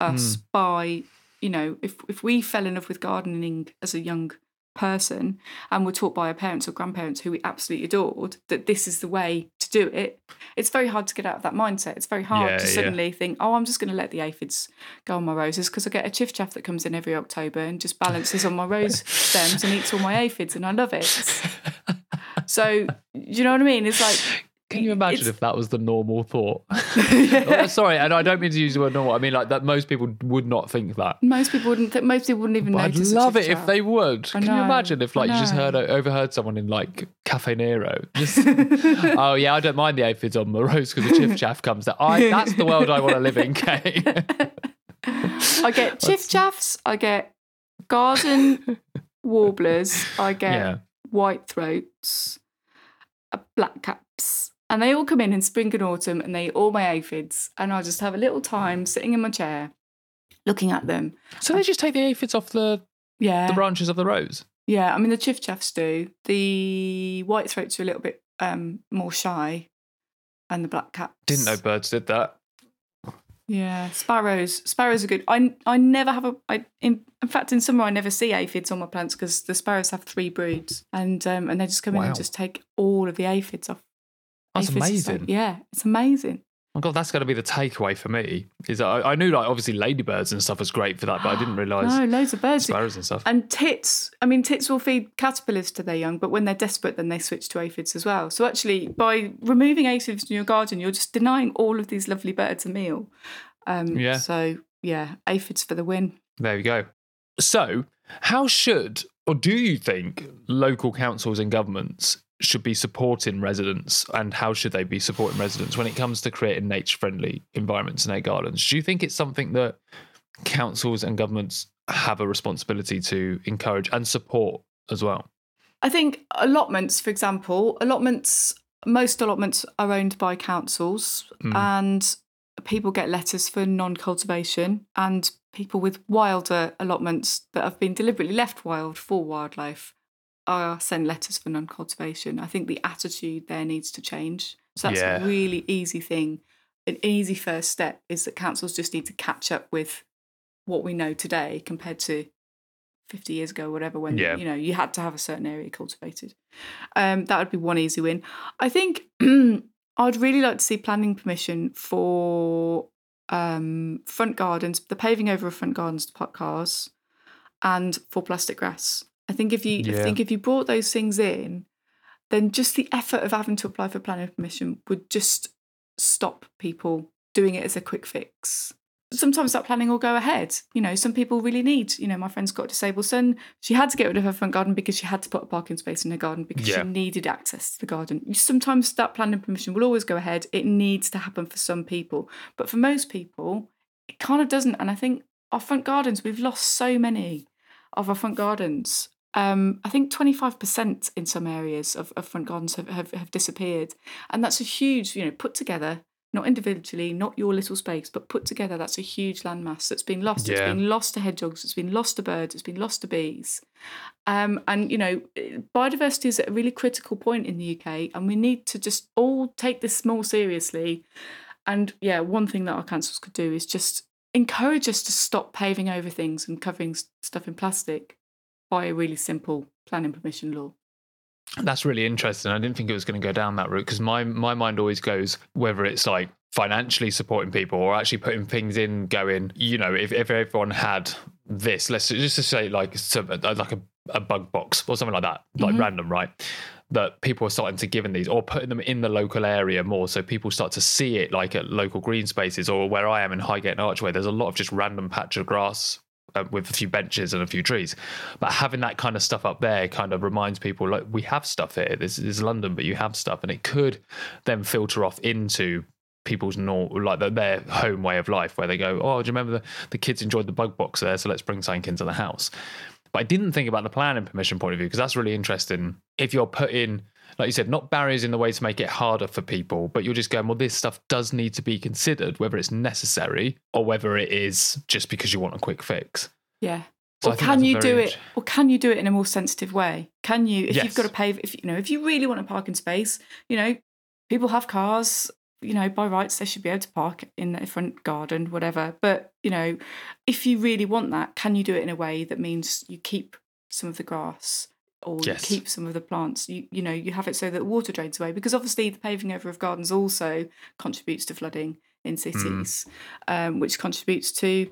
C: us by, you know, if if we fell in love with gardening as a young person and were taught by our parents or grandparents who we absolutely adored that this is the way to do it, it's very hard to get out of that mindset. It's very hard
A: Yeah,
C: to
A: yeah.
C: suddenly think, oh, I'm just going to let the aphids go on my roses because I get a chiff chaff that comes in every October and just balances on my rose stems and eats all my aphids and I love it. So, you know what I mean? It's like,
A: Can you imagine
C: It's-
A: if that was the normal thought? Oh, sorry, and I don't mean to use the word normal. I mean like that most people would not think that.
C: most people wouldn't. Th- most people wouldn't even
A: But I'd love it if they would. Can you imagine if like you just heard overheard someone in like Caffè Nero? Just oh yeah, I don't mind the aphids on my rose because the chiff chaff comes out. I that's the world I want to live in, Kate.
C: I get chiff chaffs. I get garden warblers. I get
A: yeah.
C: white throats, uh, black caps. And they all come in in spring and autumn and they eat all my aphids. And I just have a little time sitting in my chair looking at them.
A: So they just take the aphids off the,
C: Yeah.
A: the branches of the rose.
C: Yeah. I mean, the chiff chaffs do. The white throats are a little bit um, more shy. And the black caps.
A: Didn't know birds did that.
C: Yeah, sparrows. Sparrows are good. I I never have a. I in, in fact in summer I never see aphids on my plants because the sparrows have three broods and um and they just come in and just take all of the aphids off.
A: That's
C: is like-
A: amazing.
C: yeah, it's amazing.
A: Oh god, that's going to be the takeaway for me. Is that I, I knew like obviously ladybirds and stuff was great for that, but I didn't realise
C: No, loads of birds.
A: sparrows and stuff.
C: And tits. I mean, tits will feed caterpillars to their young, but when they're desperate, then they switch to aphids as well. So actually, by removing aphids from your garden, you're just denying all of these lovely birds a meal. Um,
A: Yeah.
C: So yeah, aphids for the win.
A: There we go. So, how should or do you think local councils and governments should be supporting residents and how should they be supporting residents when it comes to creating nature friendly environments in their gardens? Do you think it's something that councils and governments have a responsibility to encourage and support as well?
C: I think allotments, for example, allotments, most allotments are owned by councils
A: Mm.
C: and people get letters for non cultivation, and people with wilder allotments that have been deliberately left wild for wildlife are sent letters for non cultivation. I think the attitude there needs to change. So that's
A: Yeah.
C: a really easy thing. An easy first step is that councils just need to catch up with what we know today compared to 50 years ago, whatever, when
A: Yeah.
C: you know you had to have a certain area cultivated. Um, that would be one easy win. I think I'd really like to see planning permission for um, front gardens, the paving over of front gardens to park cars, and for plastic grass. I think if you I think if you brought those things in, then just the effort of having to apply for planning permission would just stop people doing it as a quick fix. Sometimes that planning will go ahead. You know, some people really need, you know, my friend's got a disabled son. She had to get rid of her front garden because she had to put a parking space in her garden because
A: Yeah.
C: she needed access to the garden. Sometimes that planning permission will always go ahead. It needs to happen for some people. But for most people, it kind of doesn't. And I think our front gardens, we've lost so many of our front gardens. Um, I think 25% in some areas of, of front gardens have, have, have disappeared. And that's a huge, you know, put together, not individually, not your little space, but put together, that's a huge landmass that's been lost.
A: Yeah.
C: It's been lost to hedgehogs, it's been lost to birds, it's been lost to bees. Um, and, you know, biodiversity is at a really critical point in the UK, and we need to just all take this more seriously. And yeah, one thing that our councils could do is just encourage us to stop paving over things and covering stuff in plastic by a really simple planning permission law.
A: That's really interesting. I didn't think it was going to go down that route because my my mind always goes whether it's like financially supporting people or actually putting things in going, you know, if, if everyone had this. Let's just say like uh, like a, a bug box or something like that, like mm-hmm. random, right? That people are starting to give in these or putting them in the local area more, so people start to see it like at local green spaces or where I am in Highgate and Archway. There's a lot of just random patch of grass uh, with a few benches and a few trees. But having that kind of stuff up there kind of reminds people like we have stuff here. This is London, but you have stuff, and it could then filter off into people's normal, like their- home way of life, where they go, "Oh, do you remember the, the kids enjoyed the bug box there? So let's bring something into the house." But I didn't think about the planning permission point of view because that's really interesting. If you're putting, like you said, not barriers in the way to make it harder for people, but you're just going, well, this stuff does need to be considered, whether it's necessary or whether it is just because you want a quick fix.
C: Yeah.
A: So
C: or can you do it? Or can you do it in a more sensitive way? Can you, if
A: Yes.
C: you've got to pay, if you know, if you really want a parking space, you know, people have cars. You know, by rights, they should be able to park in their front garden, whatever. But you know, if you really want that, can you do it in a way that means you keep some of the grass or
A: Yes.
C: you keep some of the plants? You you know, you have it so that the water drains away because obviously the paving over of gardens also contributes to flooding in cities, um, which contributes to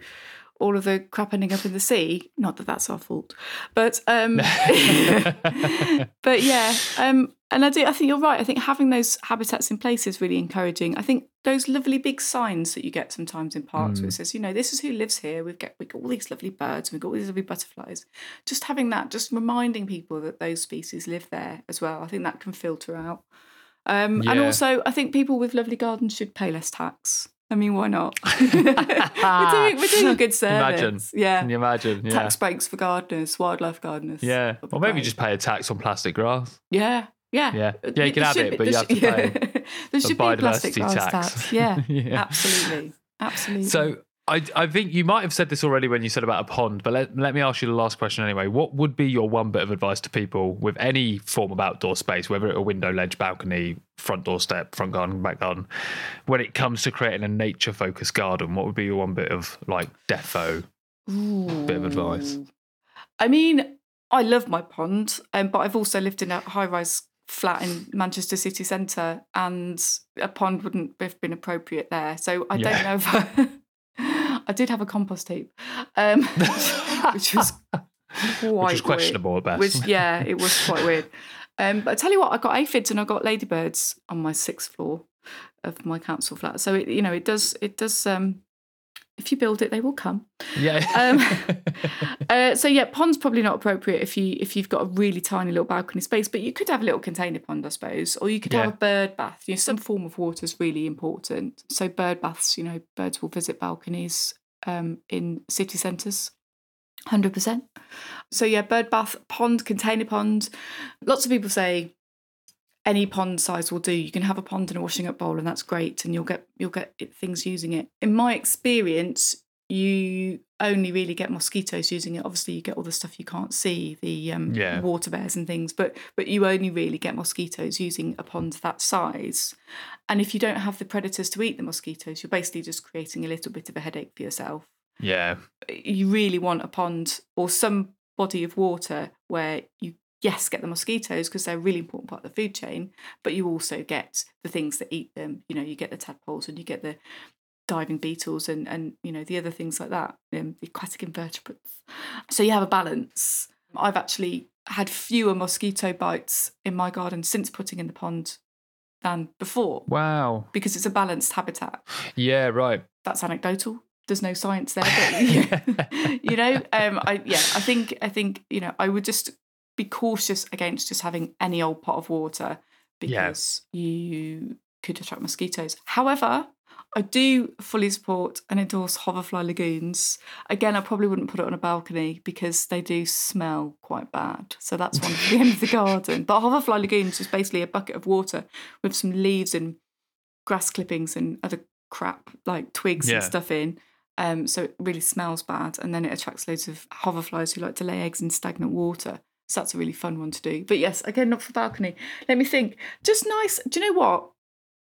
C: all of the crap ending up in the sea. Not that that's our fault, but um, but yeah, um, and I do. I think you're right. I think having those habitats in place is really encouraging. I think those lovely big signs that you get sometimes in parks where it says, you know, this is who lives here. We've got we've got all these lovely birds we've got all these lovely butterflies. Just having that, just reminding people that those species live there as well. I think that can filter out. Um, And also, I think people with lovely gardens should pay less tax. I mean, why not? we're, doing, we're doing a good service.
A: Imagine.
C: Yeah.
A: Can you imagine? Yeah.
C: Tax breaks for gardeners, wildlife gardeners.
A: Yeah. Or maybe
C: great.
A: just pay a tax on plastic grass.
C: Yeah. Yeah.
A: Yeah. Yeah, you can
C: there
A: have
C: should
A: it, but you have to
C: should-
A: pay
C: there should be a plastic
A: tax.
C: tax. Yeah.
A: Yeah.
C: Absolutely. Absolutely.
A: So I, I think you might have said this already when you said about a pond, but let, let me ask you the last question anyway. What would be your one bit of advice to people with any form of outdoor space, whether it a window, ledge, balcony, front door step, front garden, back garden, when it comes to creating a nature focused garden? What would be your one bit of like defo? bit of advice.
C: I mean, I love my pond, um, but I've also lived in a high rise flat in Manchester city centre, and a pond wouldn't have been appropriate there. So I
A: Yeah.
C: don't know if I, I did have a compost heap, um, which was quite
A: Which is questionable at
C: weird.
A: best.
C: Which, yeah, it was quite weird. Um, but I tell you what, I got aphids and I got ladybirds on my sixth floor of my council flat. So it, you know, it does, it does. Um, if you build it, they will come.
A: yeah.
C: Um, Uh, so yeah, pond's probably not appropriate if you if you've got a really tiny little balcony space, but you could have a little container pond, I suppose, or you could
A: Yeah.
C: have a bird bath. You know, some form of water is really important. So bird baths, you know, birds will visit balconies um, in city centres. Hundred percent. So yeah, bird bath, pond, container pond. Lots of people say any pond size will do. You can have a pond and a washing up bowl, and that's great, and you'll get you'll get things using it. In my experience, you only really get mosquitoes using it. Obviously, you get all the stuff you can't see, the um,
A: Yeah.
C: water bears and things, but but you only really get mosquitoes using a pond that size. And if you don't have the predators to eat the mosquitoes, you're basically just creating a little bit of a headache for yourself
A: yeah.
C: you really want a pond or some body of water where you yes get the mosquitoes because they're a really important part of the food chain but you also get the things that eat them you know you get the tadpoles and you get the diving beetles and and you know the other things like that um, the aquatic invertebrates so you have a balance i've actually had fewer mosquito bites in my garden since putting in the pond than before
A: Wow.
C: because it's a balanced habitat
A: Yeah, right.
C: that's anecdotal. There's no science there, but you know, um, I yeah, I think I think you know, I would just be cautious against just having any old pot of water
A: Yeah.
C: because you could attract mosquitoes. However, I do fully support and endorse hoverfly lagoons. Again, I probably wouldn't put it on a balcony because they do smell quite bad. So that's one for the end of the garden. But hoverfly lagoons is basically a bucket of water with some leaves and grass clippings and other crap like twigs
A: Yeah.
C: and stuff in. Um, so it really smells bad, and then it attracts loads of hoverflies who like to lay eggs in stagnant water. So that's a really fun one to do. But yes, again, not for balcony. Let me think. Just nice. Do you know what?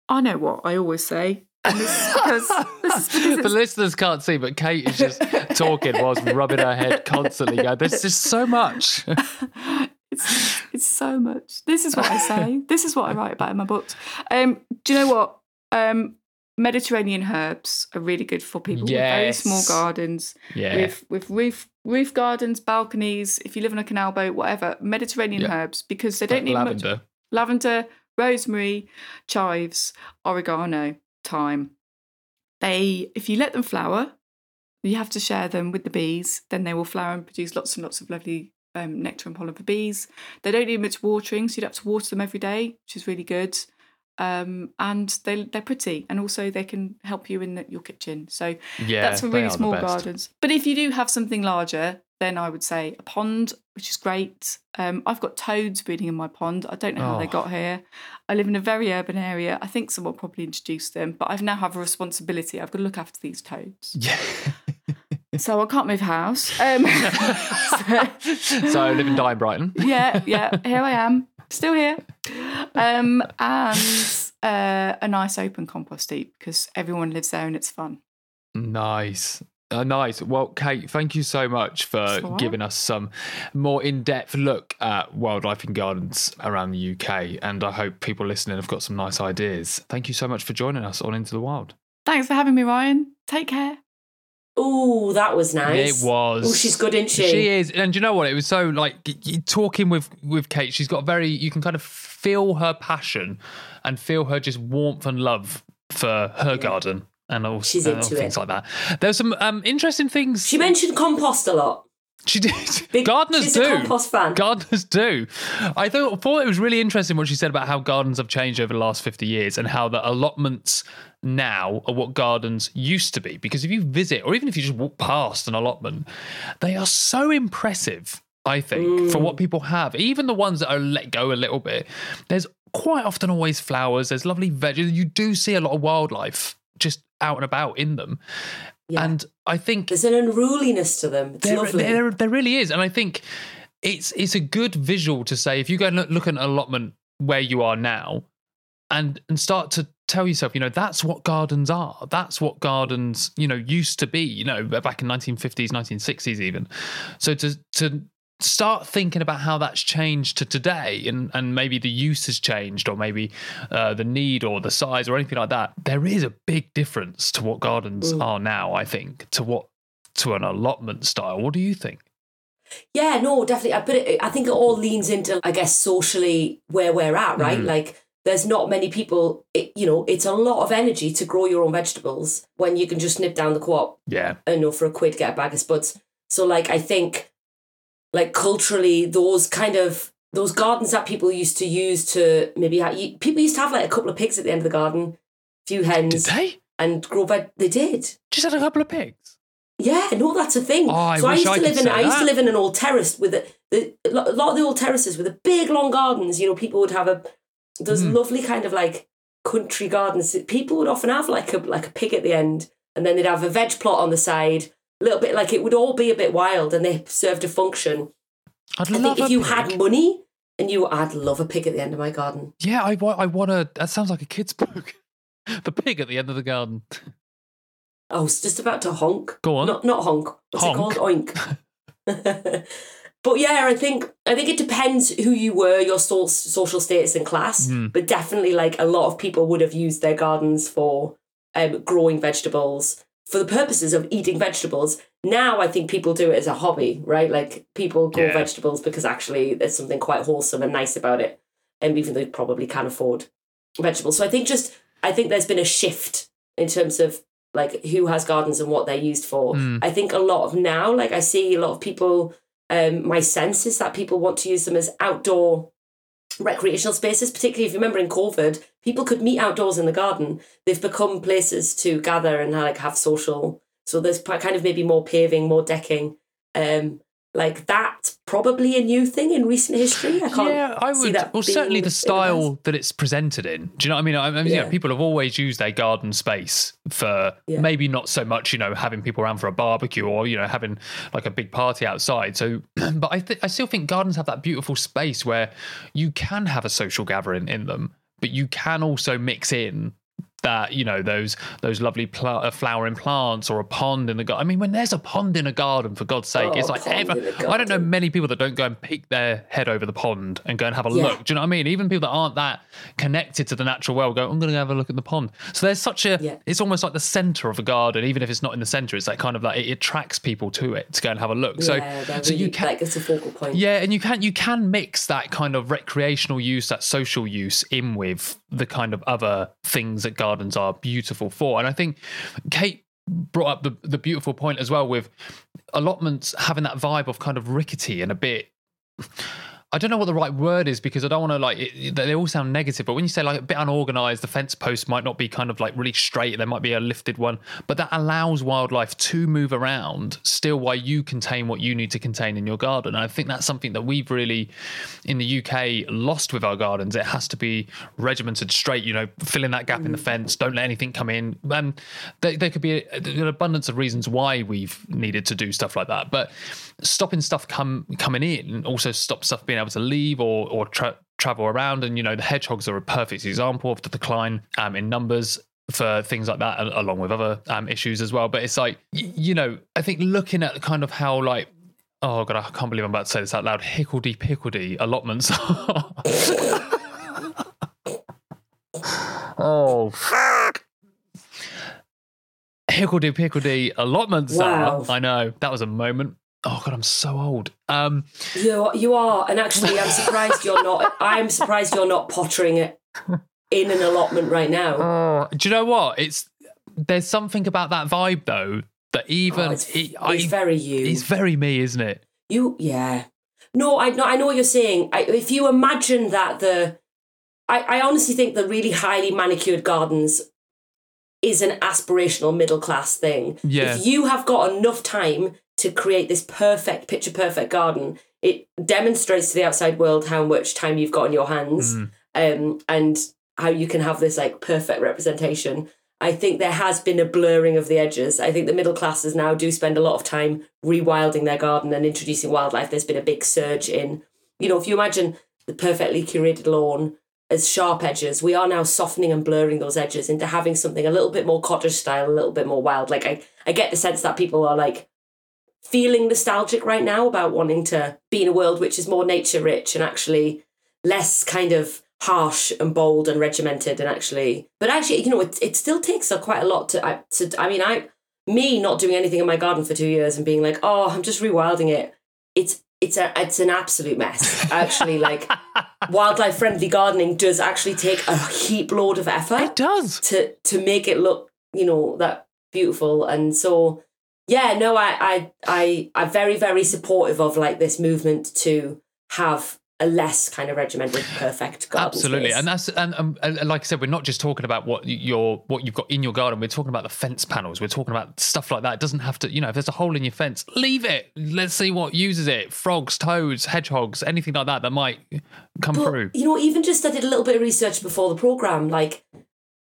C: I know what I always say. This because this because
A: the listeners can't see, but Kate is just talking whilst rubbing her head constantly. Going, "There's just so much."
C: it's, it's so much. This is what I say. this is what I write about in my books. Um, do you know what? Um, Mediterranean herbs are really good for people with very small gardens,
A: Yeah.
C: with with roof roof gardens, balconies. If you live on a canal boat, whatever, Mediterranean
A: Yeah.
C: herbs because they don't need much
A: lavender.
C: lavender, rosemary, chives, oregano, thyme. They, if you let them flower, you have to share them with the bees. Then they will flower and produce lots and lots of lovely um, nectar and pollen for bees. They don't need much watering, so you don't have to water them every day, which is really good. Um, and they they're pretty, and also they can help you in the, your kitchen. So
A: Yeah,
C: that's for really small gardens. But if you do have something larger, then I would say a pond, which is great. Um, I've got toads breeding in my pond. I don't know how they
A: Oh.
C: got here. I live in a very urban area. I think someone probably introduced them, but I've now have a responsibility. I've got to look after these toads.
A: Yeah.
C: So I can't move house. Um, so-
A: so I live and die in Brighton.
C: yeah, yeah, here I am, still here. Um, and uh, a nice open compost heap because everyone lives there and it's fun.
A: Nice. Uh, nice. Well, Kate, thank you so much for
C: right.
A: giving us some more in depth look at wildlife in gardens around the UK. And I hope people listening have got some nice ideas. Thank you so much for joining us on Into the Wild.
C: Thanks for having me, Ryan. Take care.
B: Ooh, that was nice.
A: It was.
B: Oh, she's good, isn't she?
A: She is, and you know what? It was so like talking with with Kate. She's got very. You can kind of feel her passion and feel her just warmth and love for her garden and all,
B: She's
A: and all
B: into
A: things
B: it.
A: like that. There's some um, interesting things.
B: She mentioned compost a lot.
A: She did.
B: Big,
A: Gardeners
B: she's
A: do.
B: a compost fan.
A: Gardeners do. I thought, thought it was really interesting what she said about how gardens have changed over the last 50 years and how the allotments now are what gardens used to be. Because if you visit, or even if you just walk past an allotment, they are so impressive, I think, for mm. what people have. Even the ones that are let go a little bit, there's quite often always flowers, there's lovely veggies. You do see a lot of wildlife just out and about in them.
B: Yeah.
A: And I think
B: There's an unruliness to them. It's
A: there,
B: lovely.
A: there, there really is, and I think it's it's a good visual to say if you go and look, look at an allotment where you are now, and and start to tell yourself, you know, that's what gardens are. That's what gardens, you know, used to be. You know, back in 1950s, 1960s, even. So to to start thinking about how that's changed to today and and maybe the use has changed or maybe uh, the need or the size or anything like that there is a big difference to what gardens
B: Mm.
A: are now i think to what to an allotment style what do you think
B: Yeah, no, definitely. I- put it, I think it all leans into, I guess, socially where we're at, right?
A: Mhm.
B: Like, there's not many people. It, you know, it's a lot of energy to grow your own vegetables when you can just nip down the co-op
A: yeah
B: and know for a quid get a bag of spuds. So, like, I think, like culturally, those kind of those gardens that people used to use to maybe ha- you, people used to have like a couple of pigs at the end of the garden, few
A: did
B: hens,
A: they
B: and grow veg. They did.
A: just had a couple of pigs
B: Yeah, no, that's a thing.
A: Oh, I
B: so I used
A: I
B: to live in I used to live in an old terrace with a, the, a lot of the old terraces with the big long gardens. You know, people would have a those
A: Mm.
B: lovely kind of like country gardens. People would often have like a like a pig at the end, and then they'd have a veg plot on the side. A little bit like it would all be a bit wild, and they served a function.
A: i'd
B: I
A: love
B: think if you
A: pig.
B: had money, and you, I'd love a pig at the end of my garden.
A: yeah i want i want to that sounds like a kid's book the pig at the end of the garden
B: I was just about to honk.
A: Go on.
B: Not not honk. What's
A: Honk.
B: it called? Oink. but yeah, I think I think it depends who you were, your so- social status and class.
A: Mm.
B: But definitely, like a lot of people would have used their gardens for um, growing vegetables for the purposes of eating vegetables. Now I think people do it as a hobby, right? Like people grow
A: Yeah.
B: vegetables because actually there's something quite wholesome and nice about it, and even though they probably can't afford vegetables. So I think just I think there's been a shift in terms of like who has gardens and what they're used for.
A: Mm.
B: I think a lot of now, like I see a lot of people. Um, my sense is that people want to use them as outdoor recreational spaces, particularly if you remember in COVID, people could meet outdoors in the garden. They've become places to gather and like have social. So there's kind of maybe more paving, more decking. Um, like that's probably a new thing in recent history. I can't.
A: yeah, I
B: see
A: would.
B: that
A: Well, certainly the style that it's presented in. Do you know what I mean? I, mean, you know,
B: Yeah.
A: people have always used their garden space for
B: Yeah.
A: maybe not so much, you know, having people around for a barbecue or you know having like a big party outside. So, but I th- I still think gardens have that beautiful space where you can have a social gathering in them, but you can also mix in that you know those those lovely pl- uh, flowering plants or a pond in the garden. I mean, when there's a pond in a garden, for God's sake,
B: Oh,
A: it's like ever, I don't know many people that don't go and peek their head over the pond and go and have a
B: Yeah.
A: look. Do you know what I mean? Even people that aren't that connected to the natural world go, I'm going to have a look at the pond. So there's such a,
B: Yeah.
A: it's almost like the center of a garden, even if it's not in the center. It's like kind of like it attracts people to it to go and have a look. So,
B: yeah, they're
A: so
B: really,
A: you can,
B: like it's a focal point.
A: yeah, and you can you can mix that kind of recreational use, that social use, in with the kind of other things that gardens are beautiful for. And I think Kate brought up the the beautiful point as well with allotments having that vibe of kind of rickety and a bit. I don't know what the right word is because I don't want to like it, they all sound negative. But when you say like a bit unorganized, the fence post might not be kind of like really straight. There might be a lifted one, but that allows wildlife to move around still while you contain what you need to contain in your garden. And I think that's something that we've really in the UK lost with our gardens. It has to be regimented straight. You know, fill in that gap in the mm. fence. Don't let anything come in. And there, there could be a, an abundance of reasons why we've needed to do stuff like that. But stopping stuff come coming in also stop stuff being able to leave or or tra- travel around. And you know, the hedgehogs are a perfect example of the decline um, in numbers for things like that, along with other um, issues as well. But it's like you know, I think looking at kind of how like. Oh god, I can't believe I'm about to say this out loud. Hickledy pickledy allotments. oh fuck. Hickledy pickledy allotments.
B: Wow.
A: Are. I know that was a moment. Oh god, I'm so old. Um,
B: You you are, and actually, I'm surprised you're not. I'm surprised you're not pottering it in an allotment right now.
A: Oh, do you know what? It's there's something about that vibe though that even
B: Oh, it's,
A: it-
B: it's very you.
A: it's very me, isn't it?
B: You, yeah. No, I know. I know what you're saying. I, if you imagine that the, I, I honestly think the really highly manicured gardens is an aspirational middle class thing.
A: Yeah.
B: If you have got enough time to create this perfect, picture perfect garden, it demonstrates to the outside world how much time you've got in your hands,
A: Mm.
B: um, and how you can have this like perfect representation. I think there has been a blurring of the edges. I think the middle classes now do spend a lot of time rewilding their garden and introducing wildlife. There's been a big surge in, you know, if you imagine the perfectly curated lawn as sharp edges, we are now softening and blurring those edges into having something a little bit more cottage style, a little bit more wild. Like I, I get the sense that people are like feeling nostalgic right now about wanting to be in a world which is more nature rich and actually less kind of harsh and bold and regimented and actually but actually you know it, it still takes a, quite a lot to I, to I mean I me not doing anything in my garden for two years and being like oh I'm just rewilding it. It's it's a it's an absolute mess. Actually like wildlife friendly gardening does actually take a heap load of effort
A: It does.
B: to to make it look you know that beautiful. And so yeah no I I I I'm very very supportive of like this movement to have a less kind of regimented perfect garden
A: Absolutely,
B: space.
A: and that's and, um, and like I said, we're not just talking about what your what you've got in your garden. We're talking about the fence panels. We're talking about stuff like that. It doesn't have to, you know, if there's a hole in your fence, leave it. Let's see what uses it: frogs, toads, hedgehogs, anything like that that might come
B: But,
A: through.
B: you know even just I did a little bit of research before the program like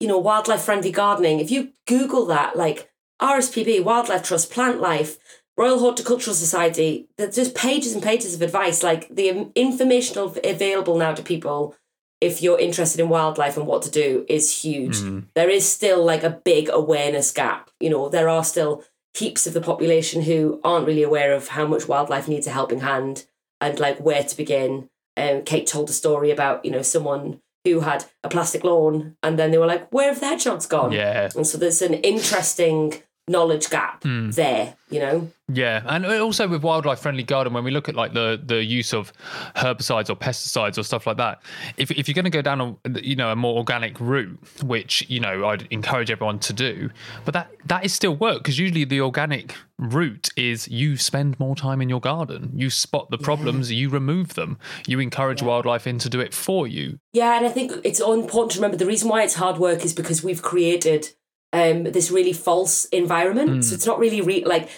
B: you know wildlife friendly gardening if you google that like RSPB wildlife trust Plantlife Royal Horticultural Society, there's just pages and pages of advice. Like the information available now to people, if you're interested in wildlife and what to do, is huge.
A: Mm.
B: There is still like a big awareness gap. You know, there are still heaps of the population who aren't really aware of how much wildlife needs a helping hand and like where to begin. Um, Kate told a story about you know someone who had a plastic lawn and then they were like, "Where have the hedgehogs gone?"
A: Yeah,
B: And so there's an interesting knowledge gap
A: Hmm.
B: there. You know.
A: yeah, and also with wildlife friendly garden, when we look at like the the use of herbicides or pesticides or stuff like that, if if you're going to go down a you know a more organic route, which you know I'd encourage everyone to do, but that that is still work because usually the organic route is you spend more time in your garden, you spot the problems, you remove them, you encourage wildlife in to do it for you.
B: Yeah, and I think it's important to remember the reason why it's hard work is because we've created um, this really false environment. So it's not really re- like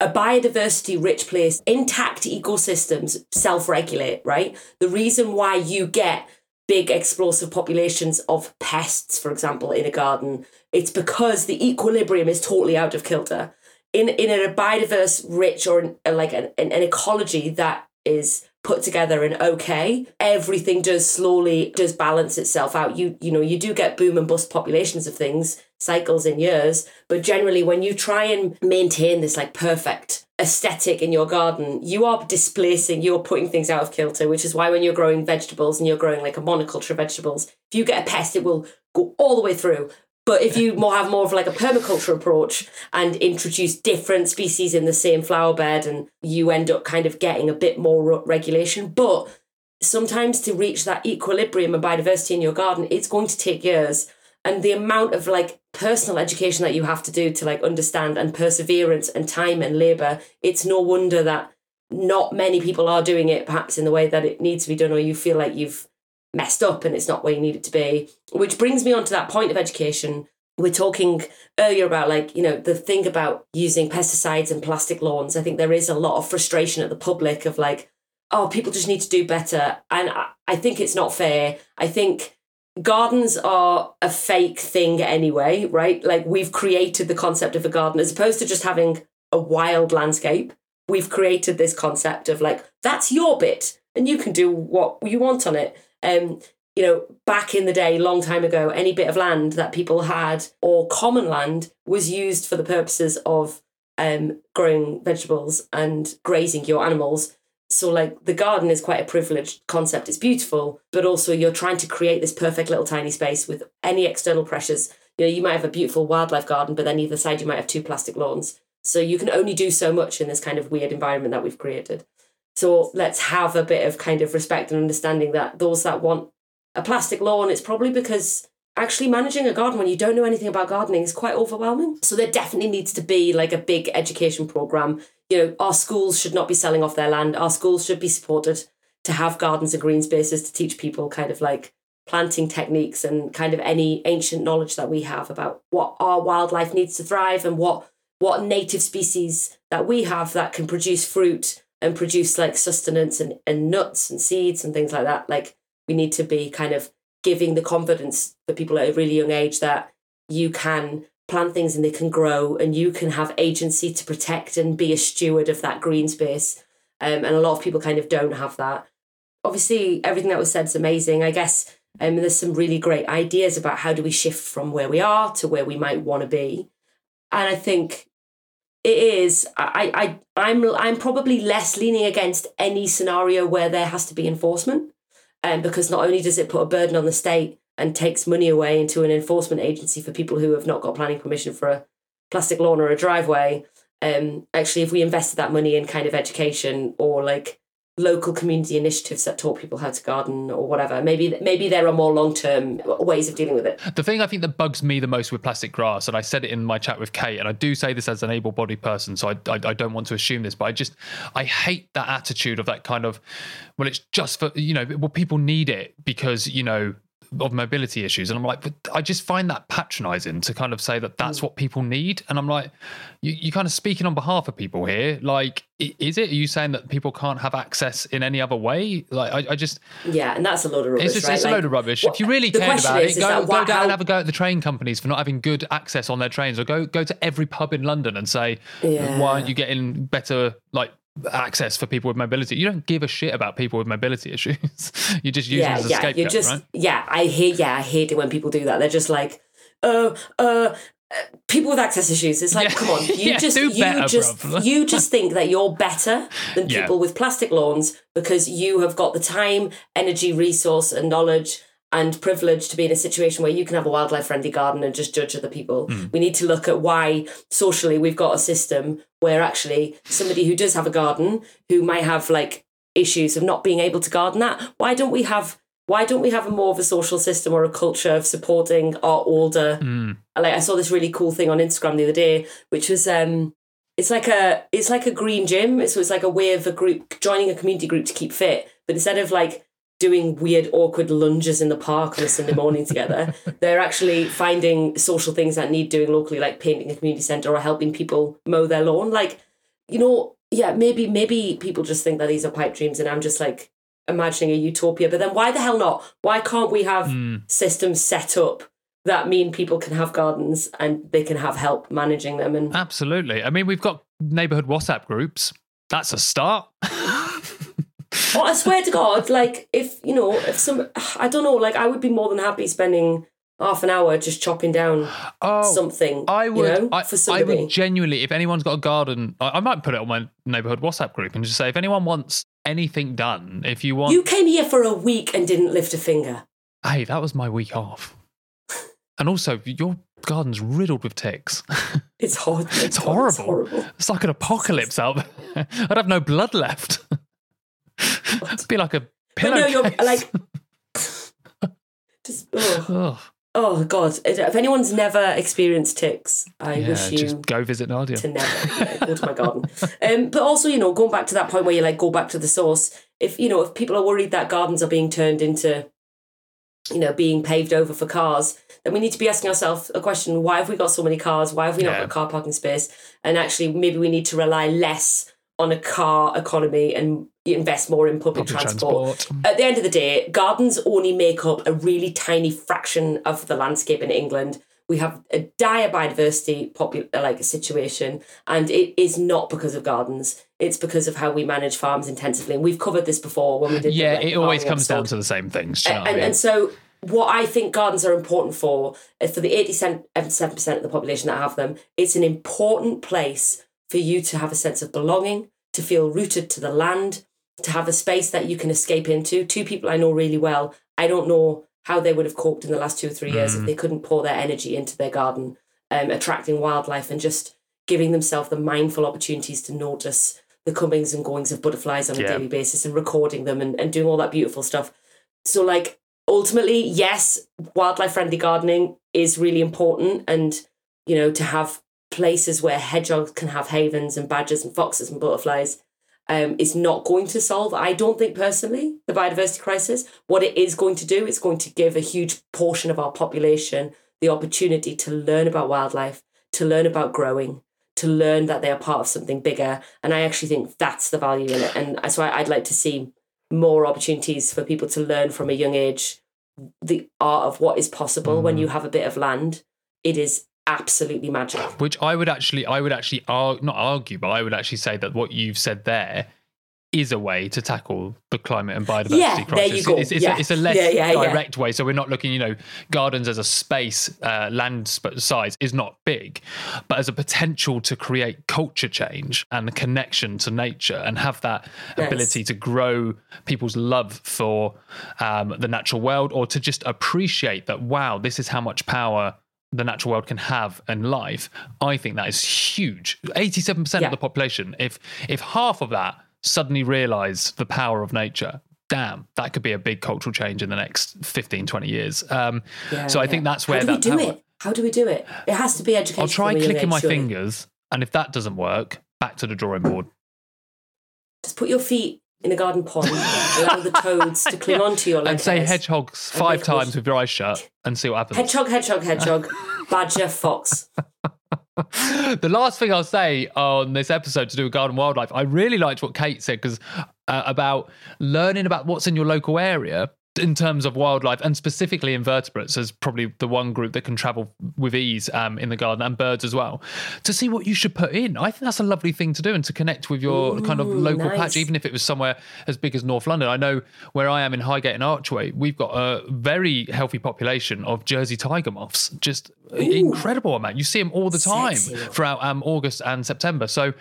B: a biodiversity rich place, intact ecosystems self regulate, right? The reason why you get big explosive populations of pests, for example, in a garden, it's because the equilibrium is totally out of kilter. In, in a biodiverse, rich, or an, like an, an ecology that is put together and okay everything does slowly does balance itself out. You you know you do get boom and bust populations of things cycles in years but generally when you try and maintain this like perfect aesthetic in your garden you are displacing you're putting things out of kilter which is why when you're growing vegetables and you're growing like a monoculture of vegetables if you get a pest it will go all the way through but if you more have more of like a permaculture approach and introduce different species in the same flower bed, and you end up kind of getting a bit more regulation. But sometimes to reach that equilibrium and biodiversity in your garden, it's going to take years. And the amount of like personal education that you have to do to like understand and perseverance and time and labor, it's no wonder that not many people are doing it perhaps in the way that it needs to be done, or you feel like you've messed up and it's not where you need it to be. Which brings me on to that point of education. We're talking earlier about like, you know, the thing about using pesticides and plastic lawns. I think there is a lot of frustration at the public of like, oh, people just need to do better. And I, think it's not fair. I think gardens are a fake thing anyway, right? Like we've created the concept of a garden as opposed to just having a wild landscape. We've created this concept of like, that's your bit and you can do what you want on it um, you know, back in the day, long time ago, any bit of land that people had or common land was used for the purposes of um, growing vegetables and grazing your animals. So, like, the garden is quite a privileged concept. It's beautiful, but also you're trying to create this perfect little tiny space with any external pressures. You know, you might have a beautiful wildlife garden, but then either side you might have two plastic lawns. So, you can only do so much in this kind of weird environment that we've created. So let's have a bit of kind of respect and understanding that those that want a plastic lawn, it's probably because actually managing a garden when you don't know anything about gardening is quite overwhelming. So there definitely needs to be like a big education program. You know, our schools should not be selling off their land. Our schools should be supported to have gardens and green spaces to teach people kind of like planting techniques and kind of any ancient knowledge that we have about what our wildlife needs to thrive and what what native species that we have that can produce fruit and produce like sustenance and, and nuts and seeds and things like that. Like we need to be kind of giving the confidence for people at a really young age that you can plant things and they can grow and you can have agency to protect and be a steward of that green space. Um, and a lot of people kind of don't have that. Obviously, everything that was said is amazing. I guess um, there's some really great ideas about how do we shift from where we are to where we might want to be. And I think it is. I, I i'm i'm probably less leaning against any scenario where there has to be enforcement um, because not only does it put a burden on the state and takes money away into an enforcement agency for people who have not got planning permission for a plastic lawn or a driveway um actually if we invested that money in kind of education or like local community initiatives that taught people how to garden or whatever. Maybe maybe there are more long term ways of dealing with it.
A: The thing I think that bugs me the most with plastic grass, and I said it in my chat with Kate, and I do say this as an able bodied person, so I, I, I don't want to assume this, but I just I hate that attitude of that kind of well, it's just for you know, well, people need it because you know of mobility issues. And I'm like, but I just find that patronizing to kind of say that that's mm. what people need. And I'm like, you, you're kind of speaking on behalf of people here. Like, is it? Are you saying that people can't have access in any other way? Like, I, I just.
B: Yeah, and that's a load of rubbish.
A: It's, just,
B: right?
A: it's
B: like,
A: a load of rubbish. If you really cared about is, it, go, go down and have a go at the train companies for not having good access on their trains, or go go to every pub in London and say, yeah. why aren't you getting better, like, access for people with mobility. You don't give a shit about people with mobility issues. you just use yeah, it as a
B: yeah,
A: scapegoat,
B: you just,
A: right?
B: Yeah, I hate. Yeah, I hate it when people do that. They're just like, uh, uh. People with access issues, it's like, yeah. come on, you yeah, just, you better, just, you just think that you're better than people with plastic lawns because you have got the time, energy, resource, and knowledge and privileged to be in a situation where you can have a wildlife friendly garden and just judge other people. Mm. We need to look at why socially we've got a system where actually somebody who does have a garden who might have like issues of not being able to garden that, why don't we have why don't we have a more of a social system or a culture of supporting our older mm. like I saw this really cool thing on Instagram the other day, which was um it's like a it's like a green gym. So it's like a way of a group joining a community group to keep fit. But instead of like doing weird, awkward lunges in the park on a Sunday morning together. They're actually finding social things that need doing locally, like painting a community centre or helping people mow their lawn. Like, you know, yeah, maybe maybe people just think that these are pipe dreams, and I'm just like imagining a utopia. But then why the hell not? Why can't we have mm. systems set up that mean people can have gardens and they can have help managing them? And
A: absolutely, I mean, we've got neighborhood WhatsApp groups. That's a start.
B: oh, I swear to God, like if you know, if some, I don't know, like I would be more than happy spending half an hour just chopping down
A: Oh,
B: something.
A: I would,
B: you know,
A: I,
B: for
A: I would genuinely, if anyone's got a garden, I, I might put it on my neighborhood WhatsApp group and just say, if anyone wants anything done, if you want,
B: you came here for a week and didn't lift a finger.
A: hey, that was my week off. And also, your garden's riddled with ticks.
B: It's.
A: It's
B: God,
A: horrible.
B: It's horrible.
A: It's like an apocalypse out there. I'd have no blood left. It'd be like a
B: But no, you're like. Just, oh,
A: Ugh.
B: oh God! If anyone's never experienced ticks, I
A: Yeah,
B: wish you
A: just go visit Nadia.
B: to never yeah, go to my garden. Um, but also, you know, going back to that point where you like go back to the source. If you know, if people are worried that gardens are being turned into, you know, being paved over for cars, then we need to be asking ourselves a question: Why have we got so many cars? Why have we not
A: Yeah.
B: got car parking space? And actually, maybe we need to rely less on a car economy and invest more in public,
A: Public
B: transport.
A: transport.
B: At the end of the day, gardens only make up a really tiny fraction of the landscape in England. We have a dire biodiversity popu- like situation, and it is not because of gardens. It's because of how we manage farms intensively, and we've covered this before when we did. the,
A: Yeah,
B: like,
A: it always comes down to the same things.
B: And, and, and so, what I think gardens are important for is for the 87% of the population that have them, it's an important place for you to have a sense of belonging, to feel rooted to the land, to have a space that you can escape into. Two people I know really well, I don't know how they would have coped in the last two or three years
A: Mm.
B: if they couldn't pour their energy into their garden, um, attracting wildlife and just giving themselves the mindful opportunities to notice the comings and goings of butterflies on a
A: Yeah.
B: daily basis and recording them and, and doing all that beautiful stuff. So, like, ultimately, yes, wildlife friendly gardening is really important. And, you know, to have places where hedgehogs can have havens and badgers and foxes and butterflies um, is not going to solve, I don't think personally, the biodiversity crisis. What it is going to do, it's going to give a huge portion of our population the opportunity to learn about wildlife, to learn about growing, to learn that they are part of something bigger. And I actually think that's the value in it. And that's why I'd like to see more opportunities for people to learn from a young age the art of what is possible when you have a bit of land. It is absolutely magic.
A: Which I would actually, I would actually, ar- not argue, but I would actually say that what you've said there is a way to tackle the climate and biodiversity
B: Yeah, there
A: crisis.
B: you go.
A: It's, it's,
B: Yeah.
A: a, it's a less
B: Yeah,
A: direct way. So we're not looking, you know, gardens as a space, uh, land sp- size is not big, but as a potential to create culture change and the connection to nature and have that
B: Nice.
A: ability to grow people's love for um, the natural world or to just appreciate that, wow, this is how much power the natural world can have and life, I think that is huge. 87%
B: Yeah.
A: of the population, if if half of that suddenly realize the power of nature, damn, that could be a big cultural change in the next 15, 20 years. Um,
B: Yeah,
A: so I
B: yeah.
A: think that's where
B: How do we do
A: power.
B: it? How do we do it? It has to be education.
A: I'll try
B: from a young
A: clicking my
B: surely.
A: fingers, and if that doesn't work, back to the drawing board.
B: Just put your feet in a garden pond, allow the toads to cling onto your legs.
A: And say hedgehogs five times with your eyes shut and see what happens.
B: Hedgehog, hedgehog, hedgehog, badger, fox.
A: the last thing I'll say on this episode to do with garden wildlife, I really liked what Kate said because uh, about learning about what's in your local area in terms of wildlife and specifically invertebrates as probably the one group that can travel with ease um, in the garden and birds as well. To see what you should put in i think that's a lovely thing to do and to connect with your kind of local
B: nice.
A: patch even if it was somewhere as big as north london. I know where i am in highgate and archway we've got a very healthy population of jersey tiger moths. Just incredible amount. You see them all the time
B: Sexy.
A: throughout um, august and september. So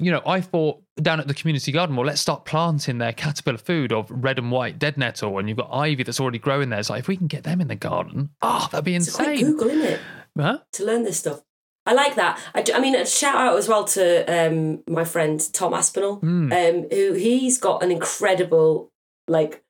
A: you know, I thought down at the community garden, well, let's start planting their caterpillar food of red and white dead nettle, and you've got ivy that's already growing there. It's like if we can get them in the garden, oh, that'd be
B: It's quite
A: insane.
B: Google, isn't it?
A: Huh?
B: to learn this stuff. I like that. I mean, a shout out as well to um, my friend Tom Aspinall,
A: Hmm.
B: um, who he's got an incredible, like,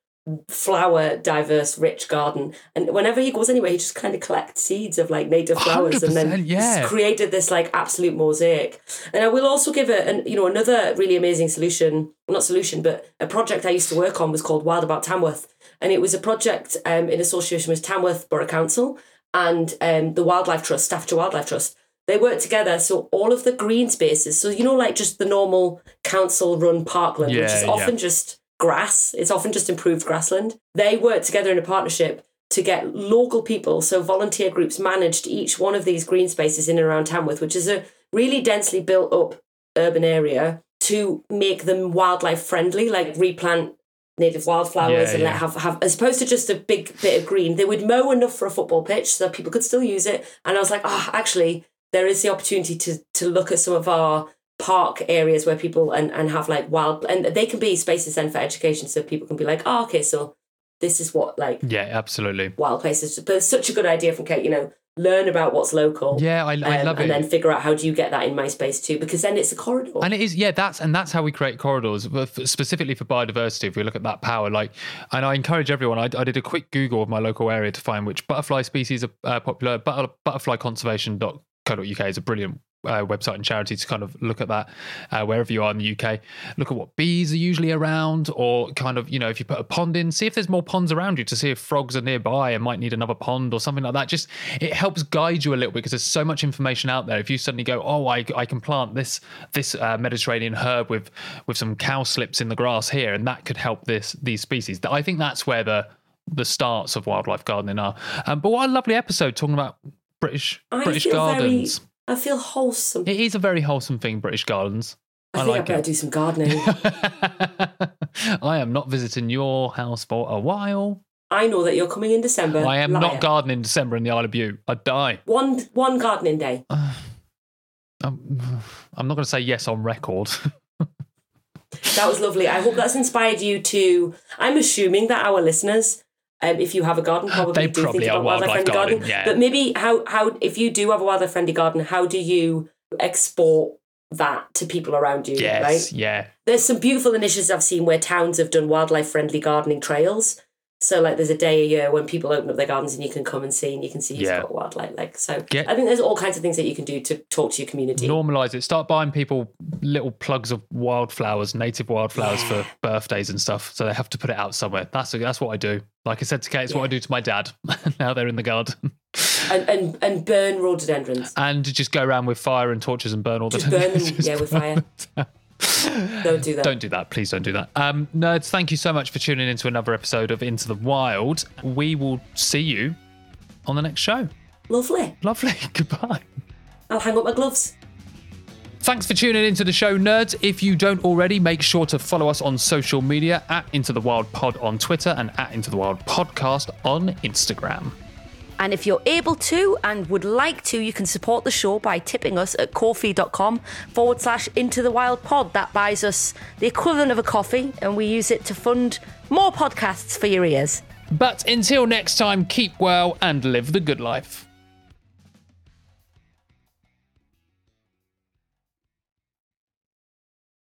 B: flower diverse rich garden and whenever he goes anywhere he just kind of collects seeds of like native flowers and then
A: 100%, yeah.
B: he's created this like absolute mosaic and i will also give it an you know another really amazing solution not solution but a project i used to work on was called wild about tamworth and it was a project um, in association with tamworth borough council and um, the wildlife trust staffordshire wildlife trust they work together so all of the green spaces so you know like just the normal council run parkland which is
A: Yeah, yeah.
B: often just grass it's often just improved grassland they work together in a partnership to get local people so volunteer groups managed each one of these green spaces in and around tamworth which is a really densely built up urban area to make them wildlife friendly like replant native wildflowers
A: Yeah,
B: and
A: yeah.
B: let have have as opposed to just a big bit of green. They would mow enough for a football pitch so that people could still use it. And I was like, oh, actually, there is the opportunity to to look at some of our park areas where people and and have like wild and they can be spaces then for education, so people can be like, oh, okay, so this is what like
A: Yeah, absolutely.
B: wild places. But it's such a good idea from Kate. You know, learn about what's local.
A: Yeah, I, I
B: um,
A: love it.
B: and then figure out how do you get that in my space too, because then it's a corridor.
A: And it is, yeah, that's and that's how we create corridors, specifically for biodiversity. If we look at that power, like, and I encourage everyone. I, I did a quick Google of my local area to find which butterfly species are uh, popular. But, butterflyconservation.co.uk is a brilliant uh, website and charity to kind of look at that uh, wherever you are in the UK. Look at what bees are usually around, or kind of, you know, if you put a pond in, see if there's more ponds around you to see if frogs are nearby and might need another pond or something like that. Just it helps guide you a little bit because there's so much information out there. If you suddenly go, oh, I, I can plant this this uh, Mediterranean herb with with some cowslips in the grass here, and that could help this these species. I think that's where the the starts of wildlife gardening are. Um, but what a lovely episode talking about British
B: I
A: British gardens.
B: very, I feel wholesome.
A: It is a very wholesome thing, British Gardens.
B: I,
A: I,
B: think I
A: like
B: better
A: it.
B: do some gardening.
A: I am not visiting your house for a while.
B: I know that you're coming in December.
A: I am
B: Liar.
A: not gardening in December in the Isle of Bute. I'd die.
B: One one gardening day.
A: I'm, I'm not going to say yes on record.
B: That was lovely. I hope that's inspired you to. I'm assuming that our listeners, um, if you have a garden, probably
A: They
B: do
A: probably
B: think about wildlife
A: wildlife
B: friendly gardening.
A: gardening, yeah.
B: But maybe how how if you do have a wildlife friendly garden, how do you export that to people around you?
A: yes,
B: Right.
A: yeah.
B: There's some beautiful initiatives I've seen where towns have done wildlife friendly gardening trails. So like there's a day a year when people open up their gardens and you can come and see and you can see who's
A: Yeah.
B: got wildlife. Like so
A: Get-
B: I think there's all kinds of things that you can do to talk to your community.
A: Normalize it. Start buying people little plugs of wildflowers, native wildflowers
B: Yeah.
A: for birthdays and stuff. So they have to put it out somewhere. That's that's what I do. Like I said to Kate, it's what I do to my dad. now they're in the garden.
B: and, and and burn rhododendrons.
A: and just go around with fire and torches and burn all the
B: Just burn them, yeah, with fire. Don't do that.
A: Don't do that. Please don't do that. Um, nerds, thank you so much for tuning into another episode of Into the Wild. We will see you on the next show.
B: Lovely.
A: Lovely. Goodbye.
B: I'll hang up my gloves.
A: Thanks for tuning into the show, nerds. If you don't already, make sure to follow us on social media at Into the Wild Pod on Twitter and at Into the Wild Podcast on Instagram.
B: And if you're able to and would like to, you can support the show by tipping us at ko-fi.com forward slash into the wild pod. That buys us the equivalent of a coffee, and we use it to fund more podcasts for your ears.
A: But until next time, keep well and live the good life.